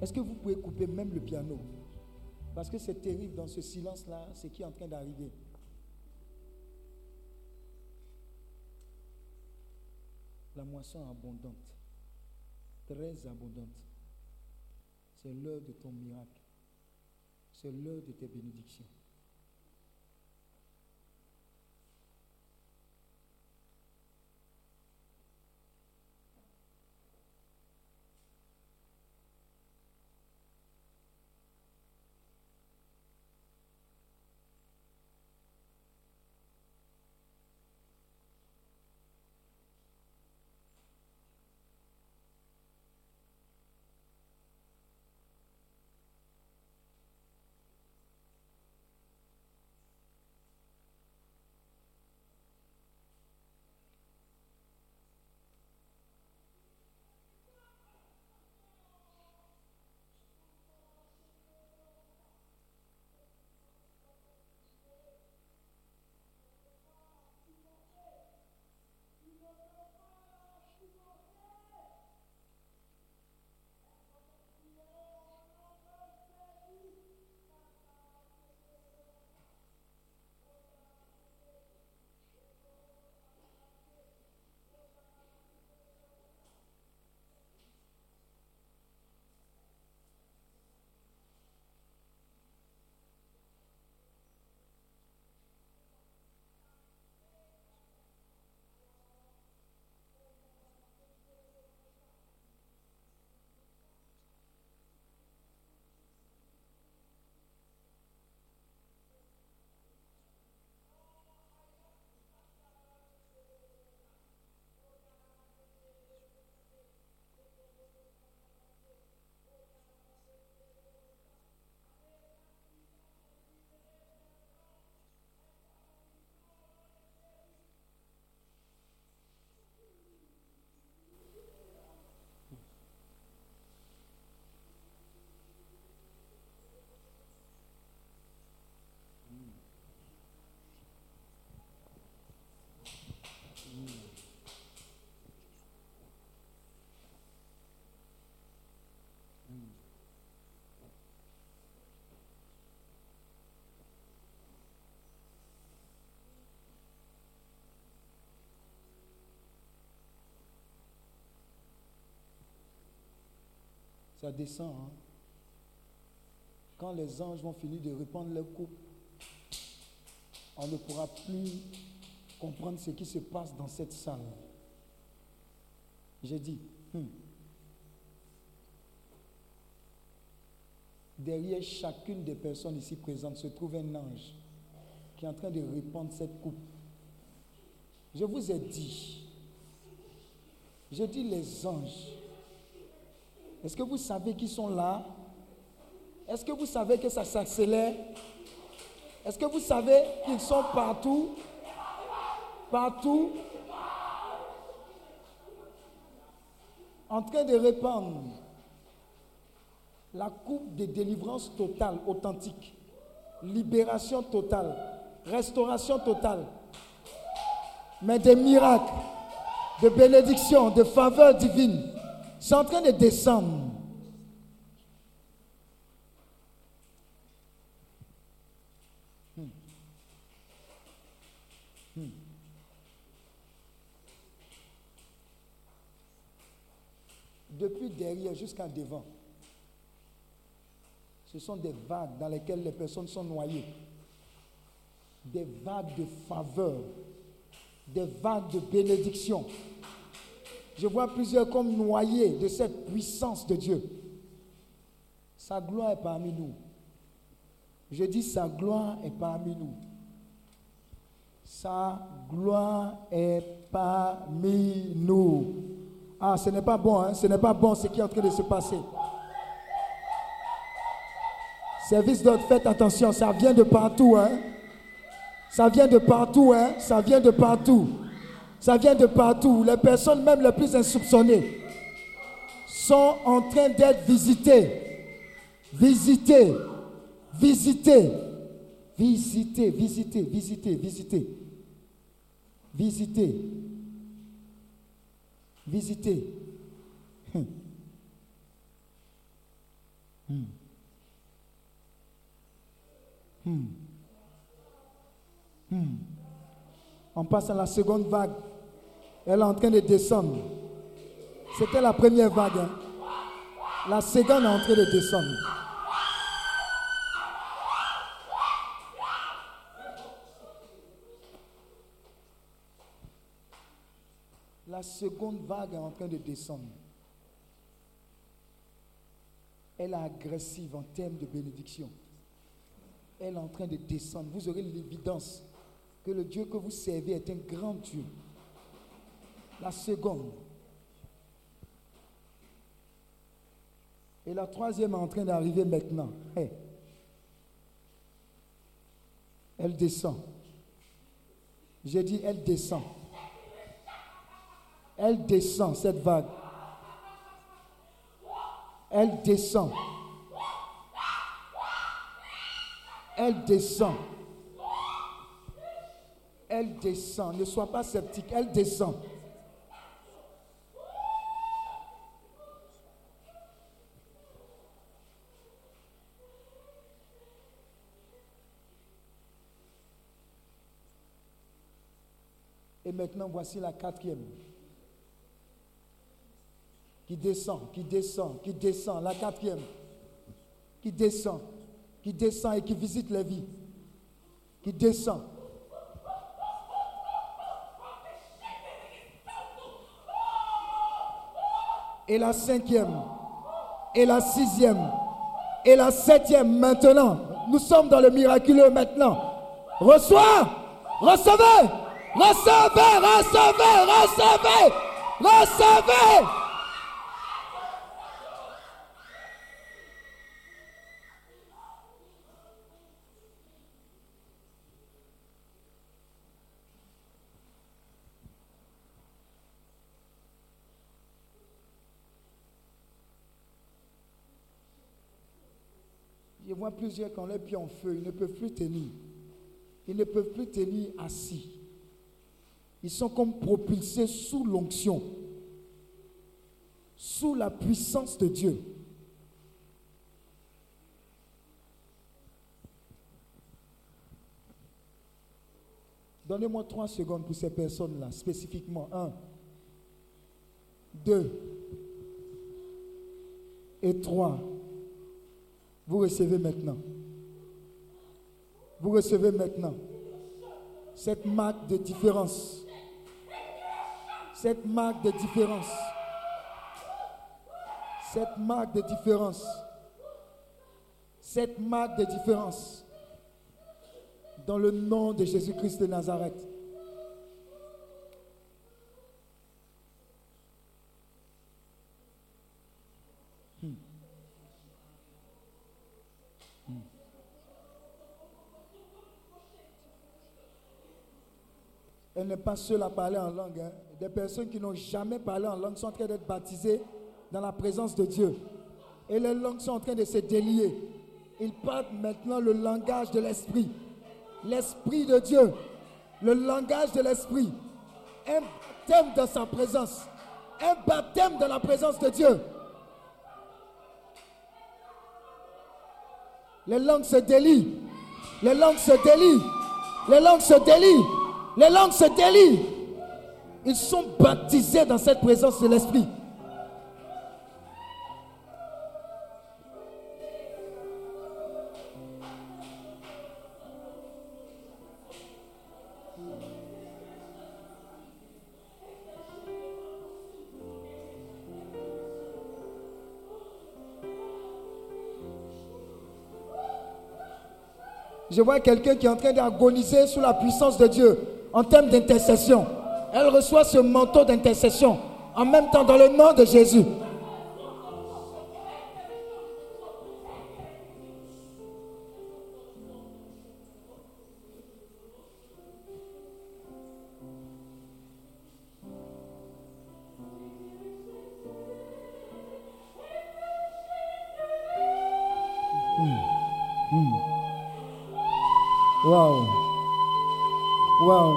Est-ce que vous pouvez couper même le piano? Parce que c'est terrible dans ce silence-là, ce qui est en train d'arriver. La moisson abondante, très abondante. C'est l'heure de ton miracle. C'est l'heure de tes bénédictions. Descend. hein. Quand les anges vont finir de répandre leur coupe, on ne pourra plus comprendre ce qui se passe dans cette salle. J'ai dit, hmm. derrière chacune des personnes ici présentes se trouve un ange qui est en train de répandre cette coupe. Je vous ai dit, j'ai dit les anges. Est-ce que vous savez qu'ils sont là? Est-ce que vous savez que ça s'accélère? Est-ce que vous savez qu'ils sont partout? Partout? En train de répandre la coupe de délivrance totale, authentique, libération totale, restauration totale, mais des miracles, de bénédictions, de faveurs divines. C'est en train de descendre. Depuis derrière jusqu'en devant, ce sont des vagues dans lesquelles les personnes sont noyées. Des vagues de faveur, des vagues de bénédiction. Je vois plusieurs comme noyés de cette puissance de Dieu. Sa gloire est parmi nous. Je dis sa gloire est parmi nous. Sa gloire est parmi nous. Ah, ce n'est pas bon, hein? ce n'est pas bon ce qui est en train de se passer. Service d'ordre, faites attention, ça vient de partout. Hein? Ça vient de partout, hein? ça vient de partout. Ça vient de partout. Les personnes, même les plus insoupçonnées, sont en train d'être visitées. Visitées. Visitées. Visitées, visitées, visitées, visitées. Visitées. Hum. Hmm. Hmm. On passe à la seconde vague. Elle est en train de descendre. C'était la première vague. hein. La seconde est en train de descendre. La seconde vague est en train de descendre. Elle est agressive en termes de bénédiction. Elle est en train de descendre. Vous aurez l'évidence que le Dieu que vous servez est un grand Dieu. La seconde. Et la troisième est en train d'arriver maintenant. Elle descend. J'ai dit, elle descend. Elle descend, cette vague. Elle descend. Elle descend. Elle descend. Ne sois pas sceptique. Elle descend. Maintenant, voici la quatrième. Qui descend, qui descend, qui descend. La quatrième. Qui descend, qui descend et qui visite les vies. Qui descend. Et la cinquième. Et la sixième. Et la septième maintenant. Nous sommes dans le miraculeux maintenant. Reçois. Recevez. Recevez. Recevez. Recevez. Recevez. Je vois plusieurs qui ont les pieds en feu, ils ne peuvent plus tenir. Ils ne peuvent plus tenir assis. Ils sont comme propulsés sous l'onction, sous la puissance de Dieu. Donnez-moi trois secondes pour ces personnes-là, spécifiquement. Un, deux et trois. Vous recevez maintenant. Vous recevez maintenant cette marque de différence. Cette marque de différence. Cette marque de différence. Cette marque de différence. Dans le nom de Jésus-Christ de Nazareth. Elle n'est pas seule à parler en langue. hein. Des personnes qui n'ont jamais parlé en langue sont en train d'être baptisées dans la présence de Dieu. Et les langues sont en train de se délier. Ils parlent maintenant le langage de l'Esprit. L'Esprit de Dieu. Le langage de l'Esprit. Un baptême dans sa présence. Un baptême dans la présence de Dieu. Les langues se délient. Les langues se délient. Les langues se délient. Les langues se délient. Ils sont baptisés dans cette présence de l'Esprit. Je vois quelqu'un qui est en train d'agoniser sous la puissance de Dieu en termes d'intercession. Elle reçoit ce manteau d'intercession en même temps dans le nom de Jésus. Hmm.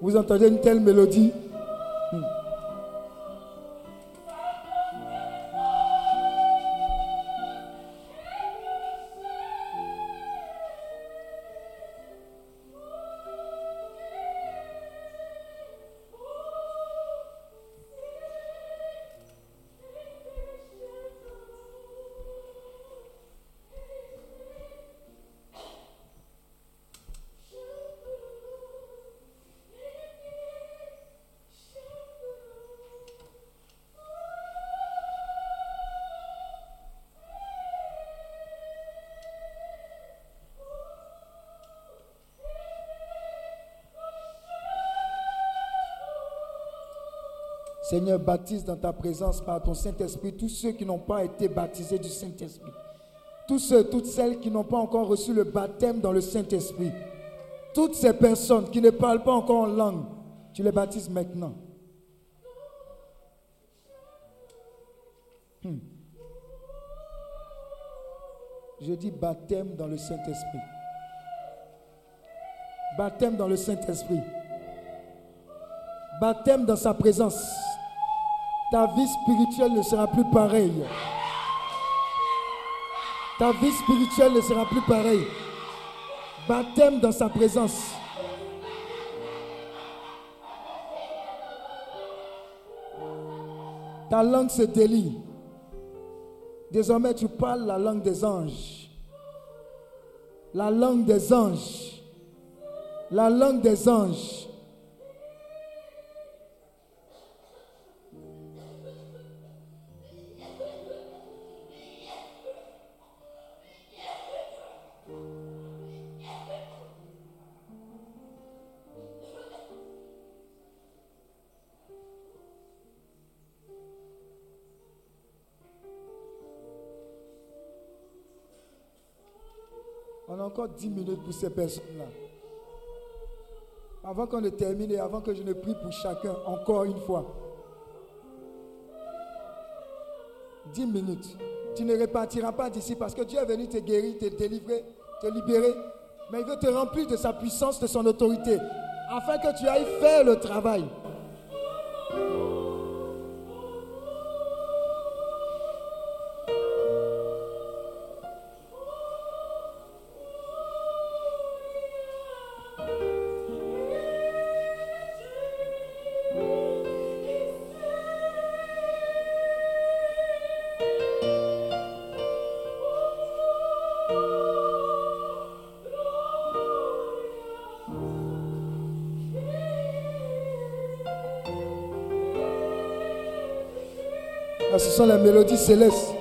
Vous entendez une telle mélodie? Seigneur, baptise dans ta présence par ton Saint-Esprit tous ceux qui n'ont pas été baptisés du Saint-Esprit. Tous ceux, toutes celles qui n'ont pas encore reçu le baptême dans le Saint-Esprit. Toutes ces personnes qui ne parlent pas encore en langue, tu les baptises maintenant. Hmm. Je dis baptême dans le Saint-Esprit. Baptême dans le Saint-Esprit. Baptême dans sa présence. Ta vie spirituelle ne sera plus pareille. Ta vie spirituelle ne sera plus pareille. Baptême dans sa présence. Ta langue se délie. Désormais, tu parles la langue des anges. La langue des anges. La langue des anges. Encore 10 minutes pour ces personnes-là. Avant qu'on ne termine et avant que je ne prie pour chacun, encore une fois. 10 minutes. Tu ne repartiras pas d'ici parce que Dieu est venu te guérir, te délivrer, te libérer. Mais il veut te remplir de sa puissance, de son autorité, afin que tu ailles faire le travail. Ce sont les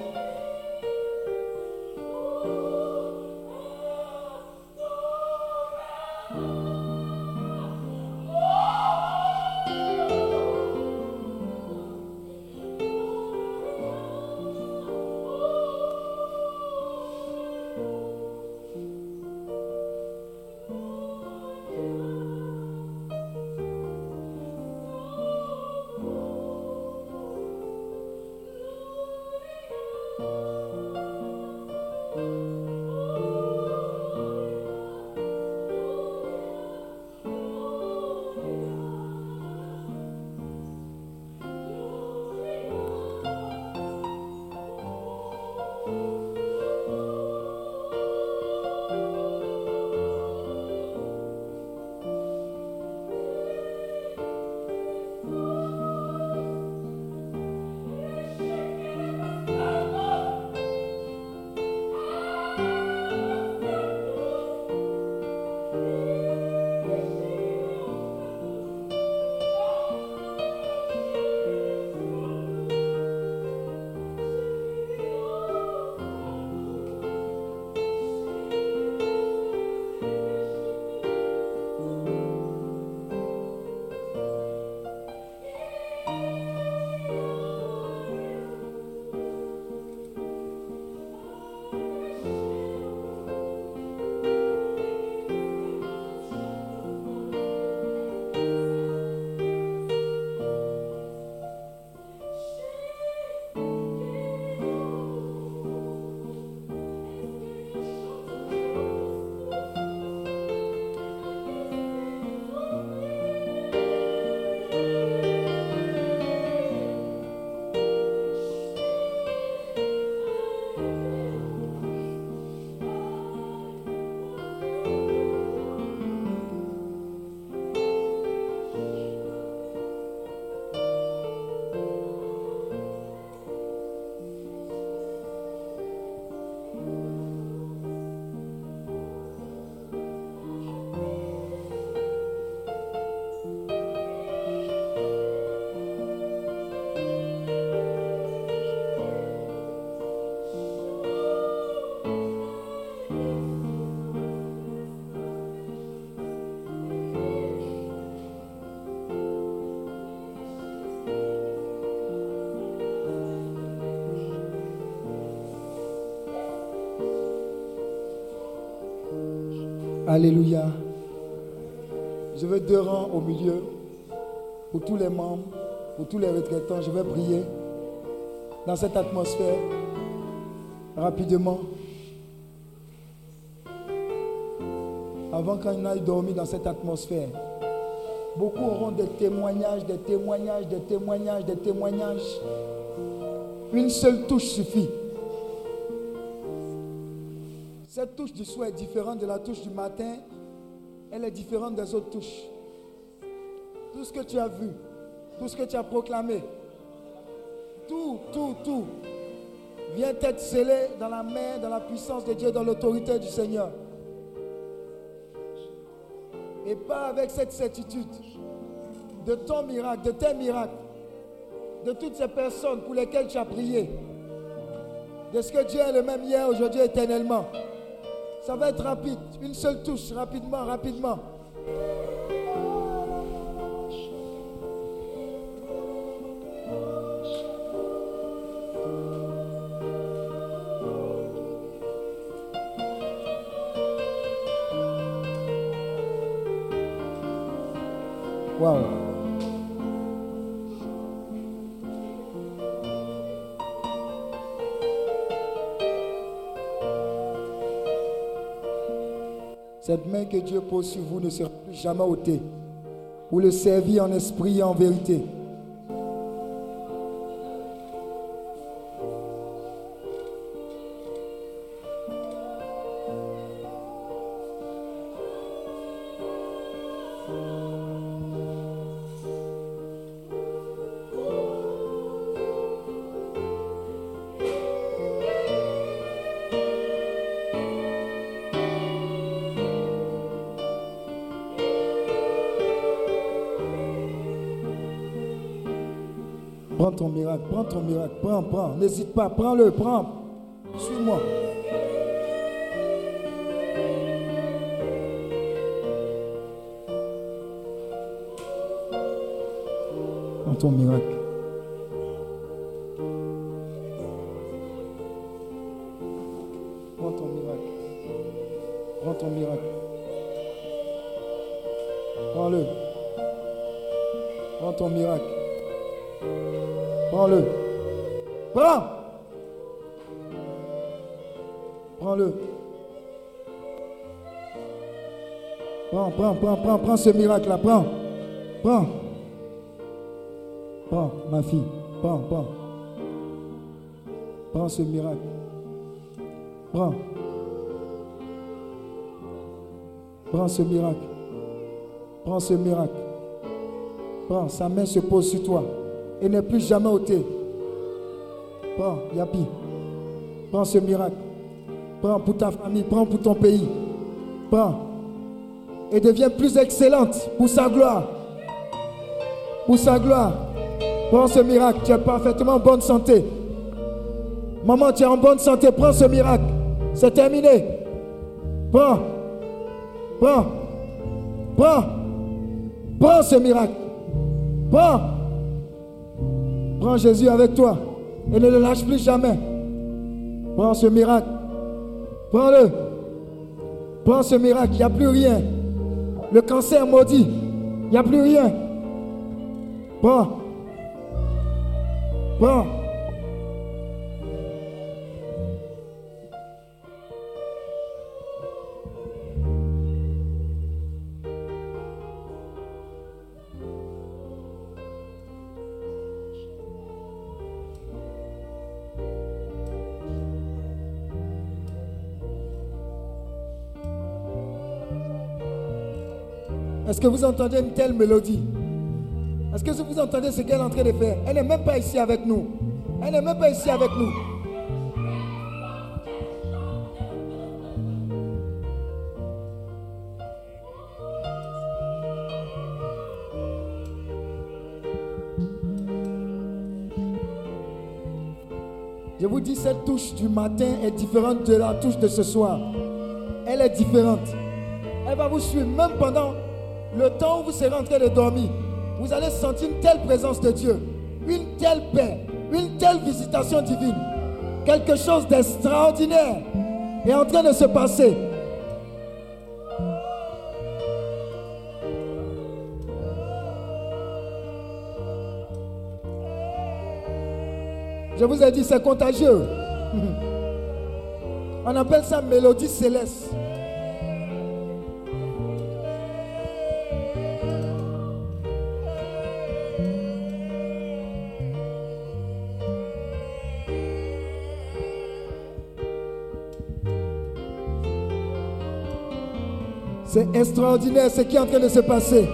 Alléluia. Je veux deux rangs au milieu. Pour tous les membres, pour tous les retraitants, je vais prier dans cette atmosphère rapidement. Avant qu'on aille dormir dans cette atmosphère, beaucoup auront des témoignages, des témoignages, des témoignages, des témoignages. Une seule touche suffit. Cette touche du soir est différente de la touche du matin. Elle est différente des autres touches. Tout ce que tu as vu, tout ce que tu as proclamé, tout, tout, tout, vient être scellé dans la main, dans la puissance de Dieu, dans l'autorité du Seigneur. Et pas avec cette certitude de ton miracle, de tes miracles, de toutes ces personnes pour lesquelles tu as prié, de ce que Dieu est le même hier, aujourd'hui, éternellement. Ça va être rapide, une seule touche, rapidement, rapidement. Main que Dieu pose sur vous ne sera plus jamais ôtée. Pour le servir en esprit et en vérité. Miracle, prends ton miracle, prends, prends, n'hésite pas, prends-le, prends. Suis-moi. Prends ton miracle. Prends, prends, ce miracle-là. Prends. Prends. Prends, ma fille. Prends, prends. Prends ce miracle. Prends. Prends ce miracle. Prends ce miracle. Prends, sa main se pose sur toi et n'est plus jamais ôté. Prends, Yapi. Prends ce miracle. Prends pour ta famille, prends pour ton pays. Prends. Et deviens plus excellente pour sa gloire. Pour sa gloire. Prends ce miracle. Tu es parfaitement en bonne santé. Maman, tu es en bonne santé. Prends ce miracle. C'est terminé. Prends. Prends. Prends. Prends ce miracle. Prends. Prends Jésus avec toi et ne le lâche plus jamais. Prends ce miracle. Prends-le. Prends ce miracle. Il n'y a plus rien. Le cancer maudit. Il n'y a plus rien. Prends. Est-ce que vous entendez une telle mélodie? Est-ce que vous entendez ce qu'elle est en train de faire? Elle n'est même pas ici avec nous. Elle n'est même pas ici avec nous. Je vous dis, cette touche du matin est différente de la touche de ce soir. Elle est différente. Elle va vous suivre même pendant le temps où vous serez en train de dormir, vous allez sentir une telle présence de Dieu, une telle paix, une telle visitation divine. Quelque chose d'extraordinaire est en train de se passer. Je vous ai dit, c'est contagieux. On appelle ça mélodie céleste. C'est extraordinaire ce qui est en train de se passer.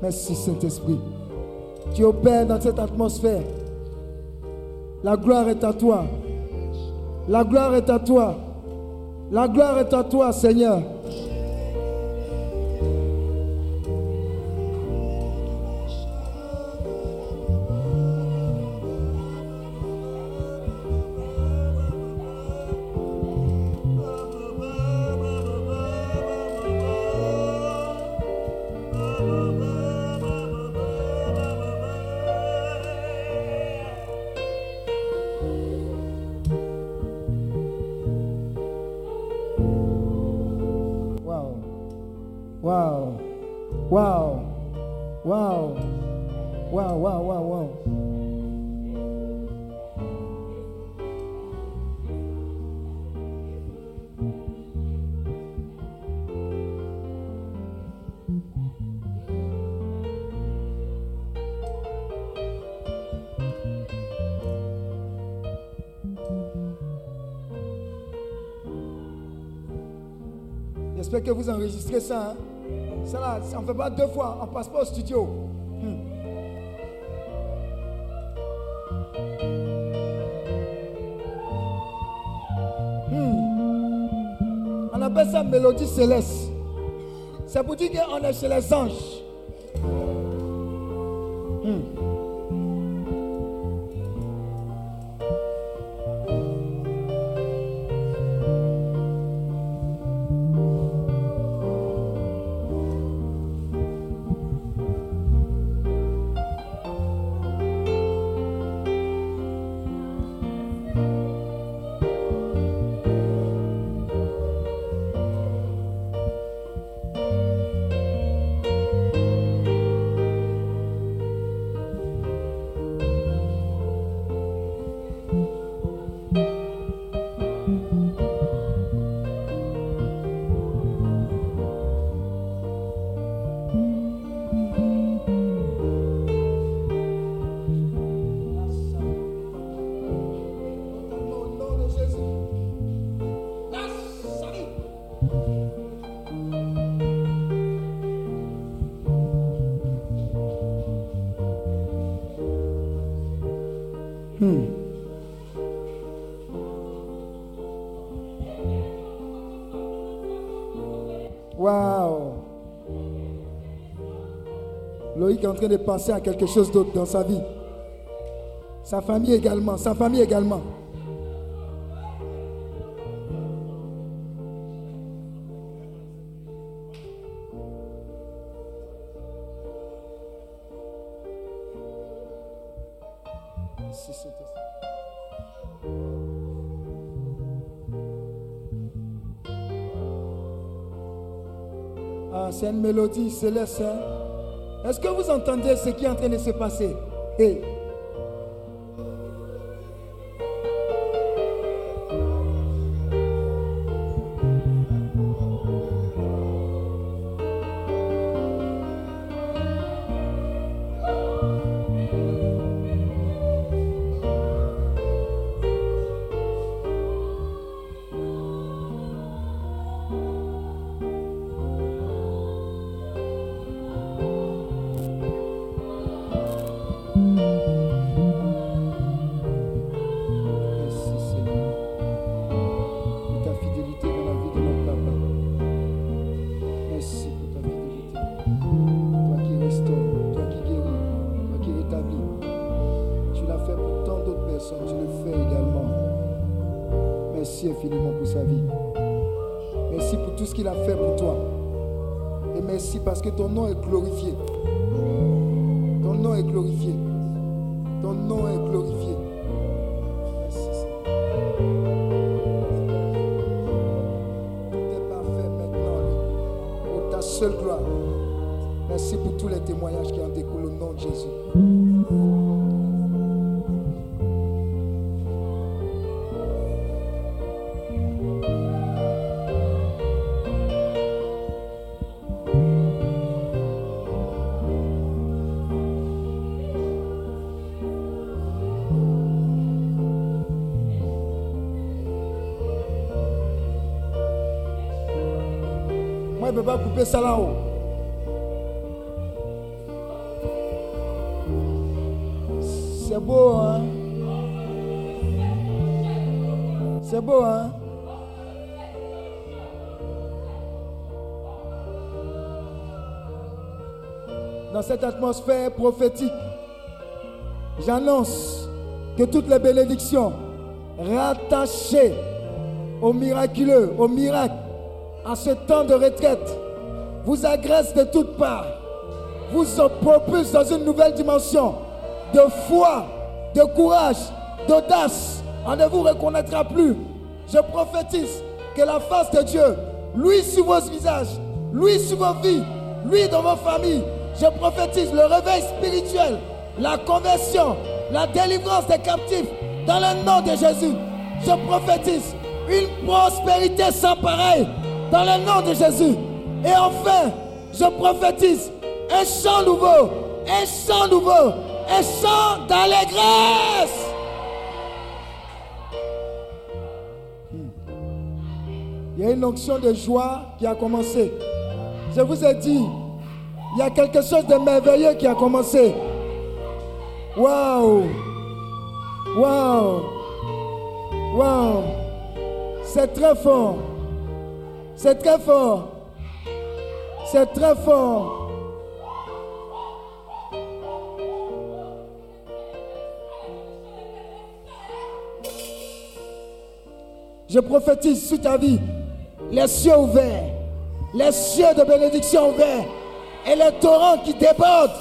Merci Saint-Esprit. Tu opères dans cette atmosphère. La gloire est à toi. La gloire est à toi. La gloire est à toi, Seigneur. Que vous enregistrez ça. hein. Ça là, on ne fait pas deux fois. On passe pas au studio. Hmm. Hmm. On appelle ça mélodie céleste. C'est pour dire qu'on est chez les anges. En train de penser à quelque chose d'autre dans sa vie. Sa famille également, sa famille également. Ah, c'est une mélodie céleste. hein. Est-ce que vous entendez ce qui est en train de se passer? Hey. Parce que ton nom est glorifié. Ton nom est glorifié. Ton nom est glorifié. Tout est parfait maintenant. Pour ta seule gloire. Merci pour tous les témoignages qui en découlent au nom de Jésus. Peux pas couper ça là-haut. C'est beau, hein? C'est beau, hein? Dans cette atmosphère prophétique, j'annonce que toutes les bénédictions rattachées au miraculeux, au miracle, à ce temps de retraite, vous agressent de toutes parts, vous propulsent dans une nouvelle dimension de foi, de courage, d'audace. On ne vous reconnaîtra plus. Je prophétise que la face de Dieu, lui sur vos visages, lui sur vos vies, lui dans vos familles, je prophétise le réveil spirituel, la conversion, la délivrance des captifs dans le nom de Jésus. Je prophétise une prospérité sans pareil dans le nom de Jésus. Et enfin, je prophétise un chant nouveau, un chant nouveau, un chant d'allégresse. Il y a une onction de joie qui a commencé. Je vous ai dit, il y a quelque chose de merveilleux qui a commencé. Waouh! Waouh! Waouh! C'est très fort. C'est très fort. C'est très fort. Je prophétise sur ta vie les cieux ouverts, les cieux de bénédiction ouverts et les torrents qui débordent,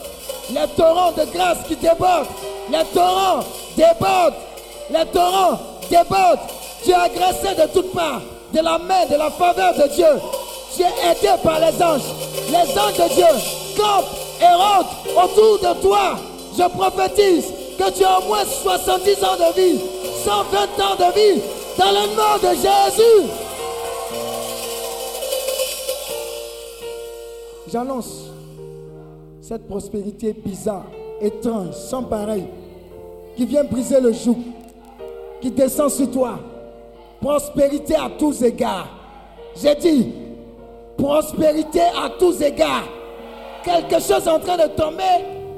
les torrents de grâce qui débordent, les torrents débordent, les torrents débordent. Tu es agressé de toutes parts de la main, de la faveur de Dieu. Tu es aidé par les anges. Les anges de Dieu campent et rentrent autour de toi. Je prophétise que tu as au moins 70 ans de vie, 120 ans de vie, dans le nom de Jésus. J'annonce cette prospérité bizarre, étrange, sans pareil, qui vient briser le joug, qui descend sur toi. Prospérité à tous égards. J'ai dit, prospérité à tous égards. Quelque chose en train de tomber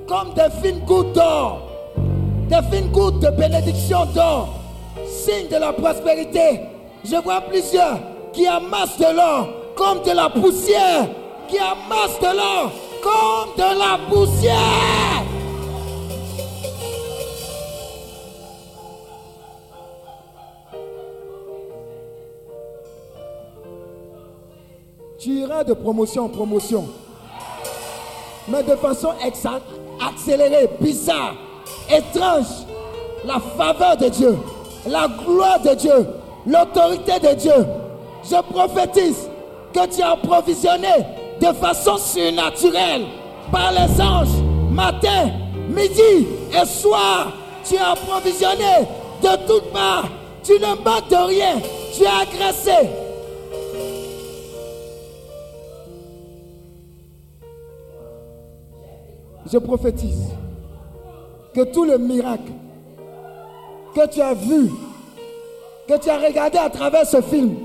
comme des fines gouttes d'or. Des fines gouttes de bénédiction d'or. Signe de la prospérité. Je vois plusieurs qui amassent de l'or comme de la poussière. Qui amassent de l'or comme de la poussière. Tu iras de promotion en promotion. Mais de façon accélérée, bizarre, étrange. La faveur de Dieu, la gloire de Dieu, l'autorité de Dieu. Je prophétise que tu es approvisionné de façon surnaturelle par les anges, matin, midi et soir. Tu es approvisionné de toutes parts. Tu ne manques de rien. Tu es agressé. Je prophétise que tout le miracle que tu as vu, que tu as regardé à travers ce film,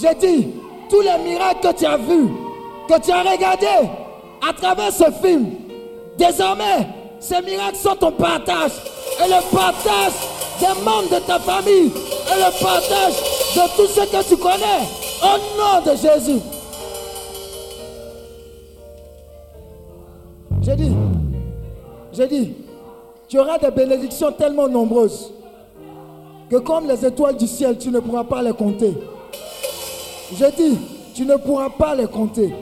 j'ai dit, tous les miracles que tu as vus, que tu as regardé à travers ce film, désormais, ces miracles sont ton partage et le partage des membres de ta famille et le partage de tous ceux que tu connais au nom de Jésus. J'ai dit, j'ai dit, tu auras des bénédictions tellement nombreuses que comme les étoiles du ciel, tu ne pourras pas les compter. J'ai dit, tu ne pourras pas les compter.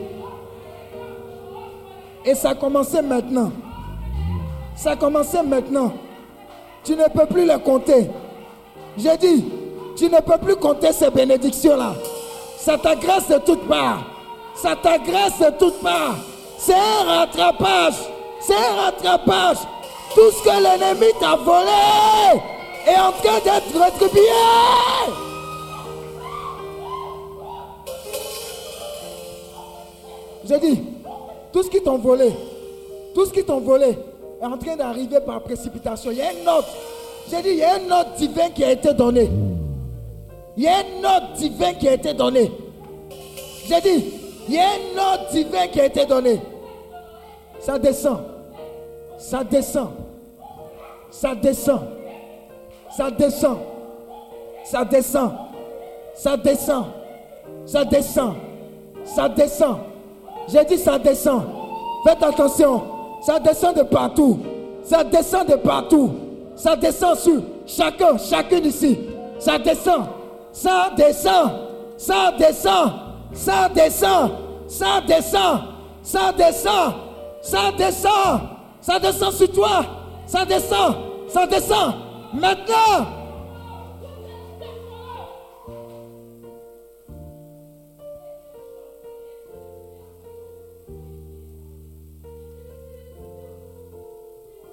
Et ça a commencé maintenant. Ça a commencé maintenant. Tu ne peux plus les compter. J'ai dit, tu ne peux plus compter ces bénédictions-là. Ça t'agresse de toutes parts. Ça t'agresse de toutes parts. C'est un rattrapage. C'est un rattrapage. Tout ce que l'ennemi t'a volé est en train d'être rétribué. J'ai dit, tout ce qui t'ont volé, tout ce qui t'ont volé est en train d'arriver par précipitation. Il y a une note. J'ai dit, il y a une note divine qui a été donnée. Il y a une note divine qui a été donnée. J'ai dit, il y a une note divine qui a été donnée. Ça descend. Ça descend. Ça descend. Ça descend. Ça descend. Ça descend. Ça descend. Ça descend. J'ai dit ça descend. Faites attention. Ça descend de partout. Ça descend de partout. Ça descend sur chacun, chacune ici. Ça descend. Ça descend. Ça descend. Ça descend. Ça descend. Ça descend. Ça descend. Ça descend sur toi. Ça descend. Ça descend. Maintenant.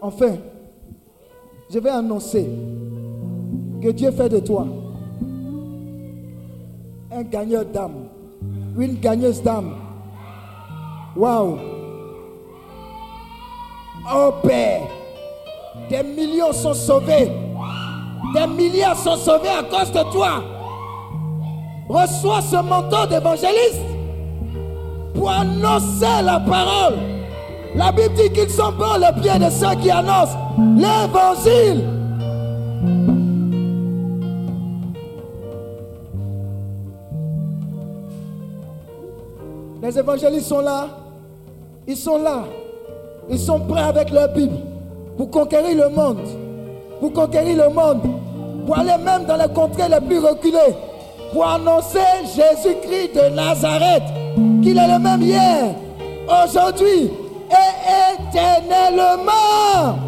Enfin, je vais annoncer que Dieu fait de toi un gagneur d'âme, une gagneuse d'âme. Waouh! Oh Père, des millions sont sauvés, des milliards sont sauvés à cause de toi. Reçois ce manteau d'évangéliste pour annoncer la parole. La Bible dit qu'ils sont bons les pieds de ceux qui annoncent l'évangile. Les évangélistes sont là. Ils sont là. Ils sont prêts avec leur Bible pour conquérir le monde. Pour conquérir le monde. Pour aller même dans les contrées les plus reculées. Pour annoncer Jésus-Christ de Nazareth. Qu'il est le même hier, aujourd'hui et éternellement.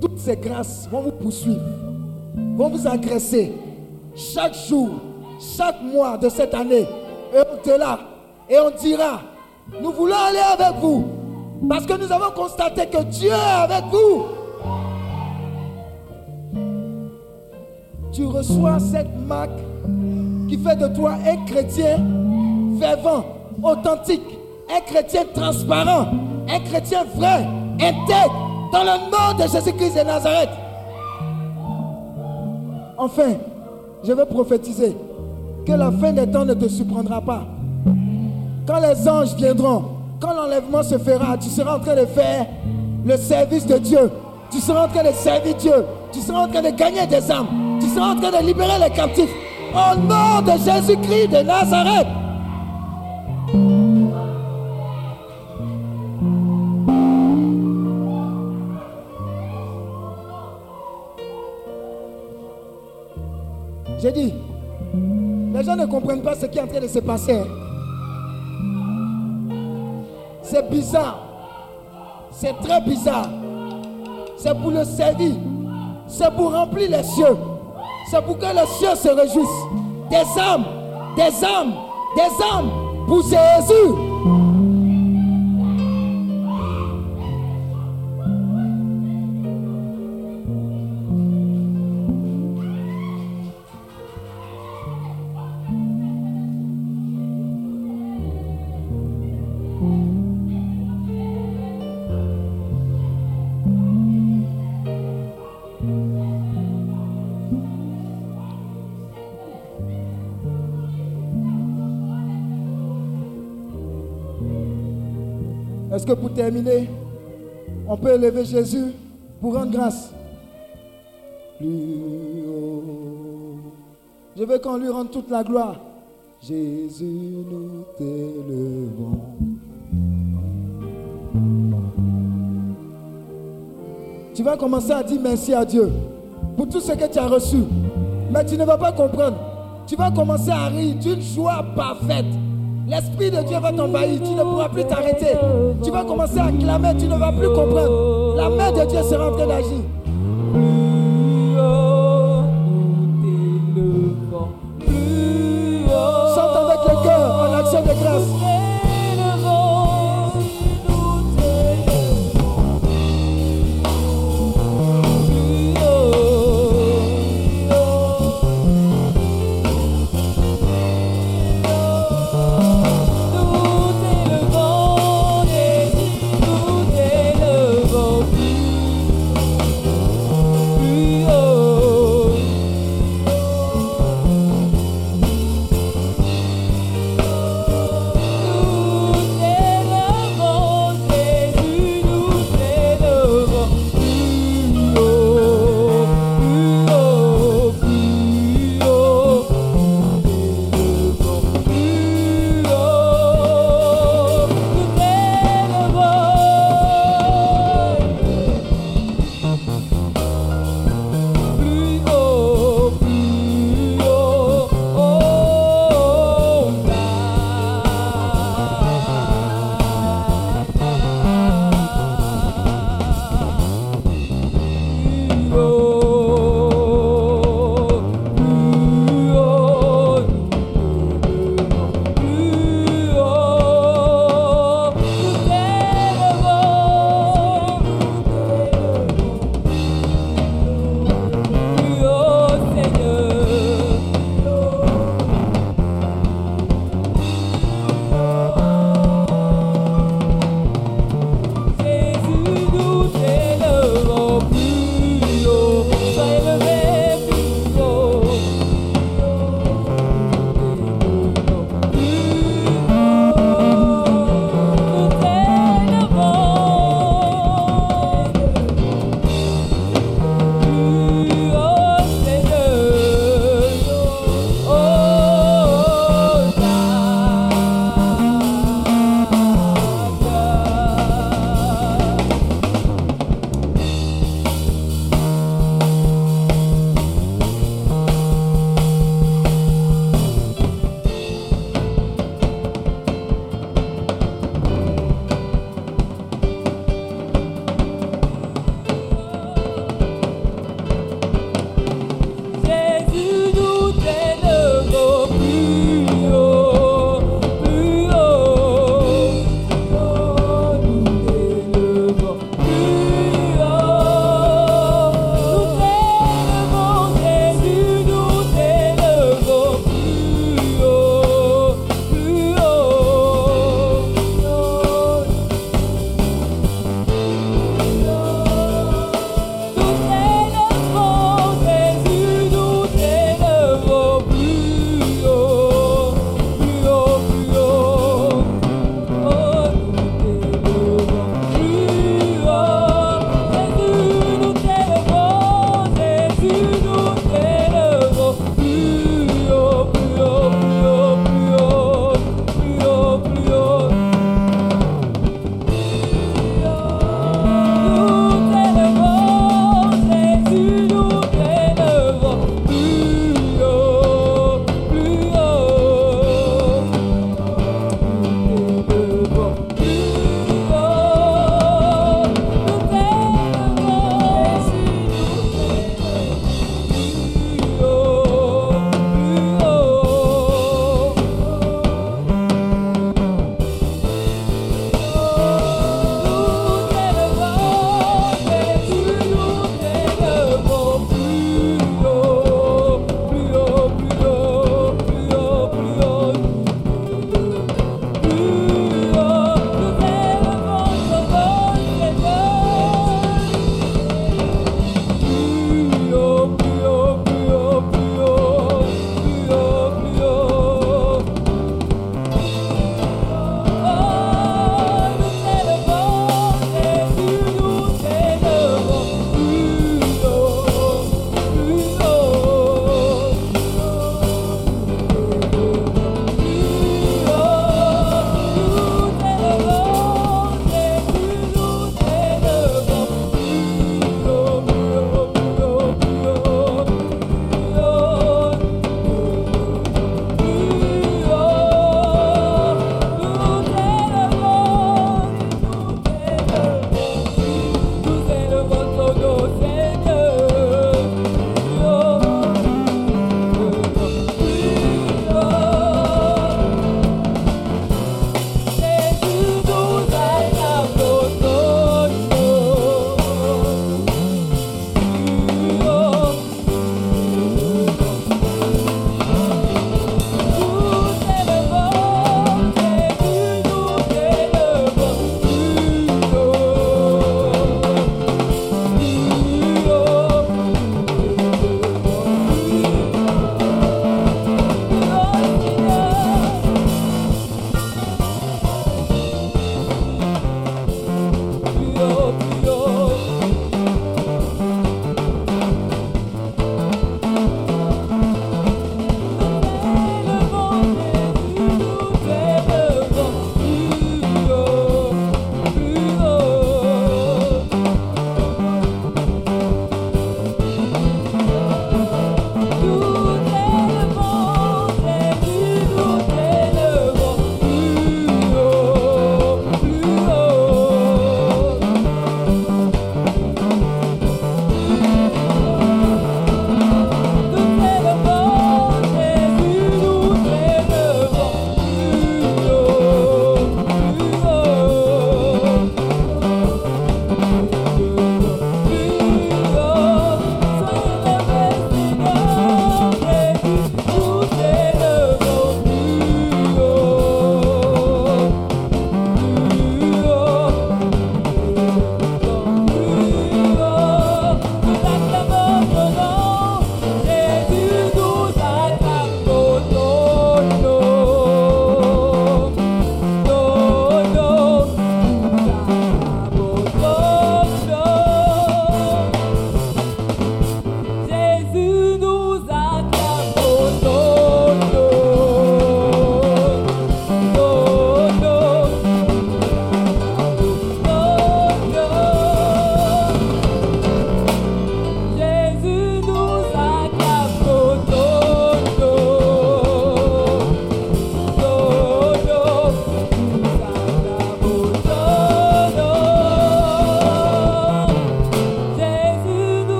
Toutes ces grâces vont vous poursuivre, vont vous agresser chaque jour, chaque mois de cette année et au-delà. Et on dira, nous voulons aller avec vous parce que nous avons constaté que Dieu est avec vous. Tu reçois cette marque qui fait de toi un chrétien fervent, authentique, un chrétien transparent, un chrétien vrai, intègre, dans le nom de Jésus-Christ de Nazareth. Enfin, je veux prophétiser que la fin des temps ne te surprendra pas. Quand les anges viendront, quand l'enlèvement se fera, tu seras en train de faire le service de Dieu. Tu seras en train de servir Dieu. Tu seras en train de gagner des âmes. Tu seras en train de libérer les captifs. Au nom de Jésus-Christ de Nazareth. J'ai dit, les gens ne comprennent pas ce qui est en train de se passer. C'est bizarre. C'est très bizarre. C'est pour le servir. C'est pour remplir les cieux. C'est pour que les cieux se réjouissent. Des âmes, des âmes, des âmes pour Jésus. Est-ce que pour terminer, on peut élever Jésus pour rendre grâce Plus haut. Je veux qu'on lui rende toute la gloire. Jésus, nous t'élevons. Tu vas commencer à dire merci à Dieu pour tout ce que tu as reçu. Mais tu ne vas pas comprendre tu vas commencer à rire d'une joie parfaite. L'Esprit de Dieu va t'envahir, tu ne pourras plus t'arrêter. Tu vas commencer à clamer, tu ne vas plus comprendre. La main de Dieu sera en train d'agir.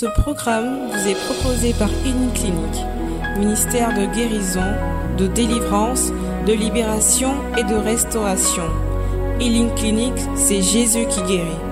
Ce programme vous est proposé par Clinic, ministère de guérison, de délivrance, de libération et de restauration. Healing Clinic, c'est Jésus qui guérit.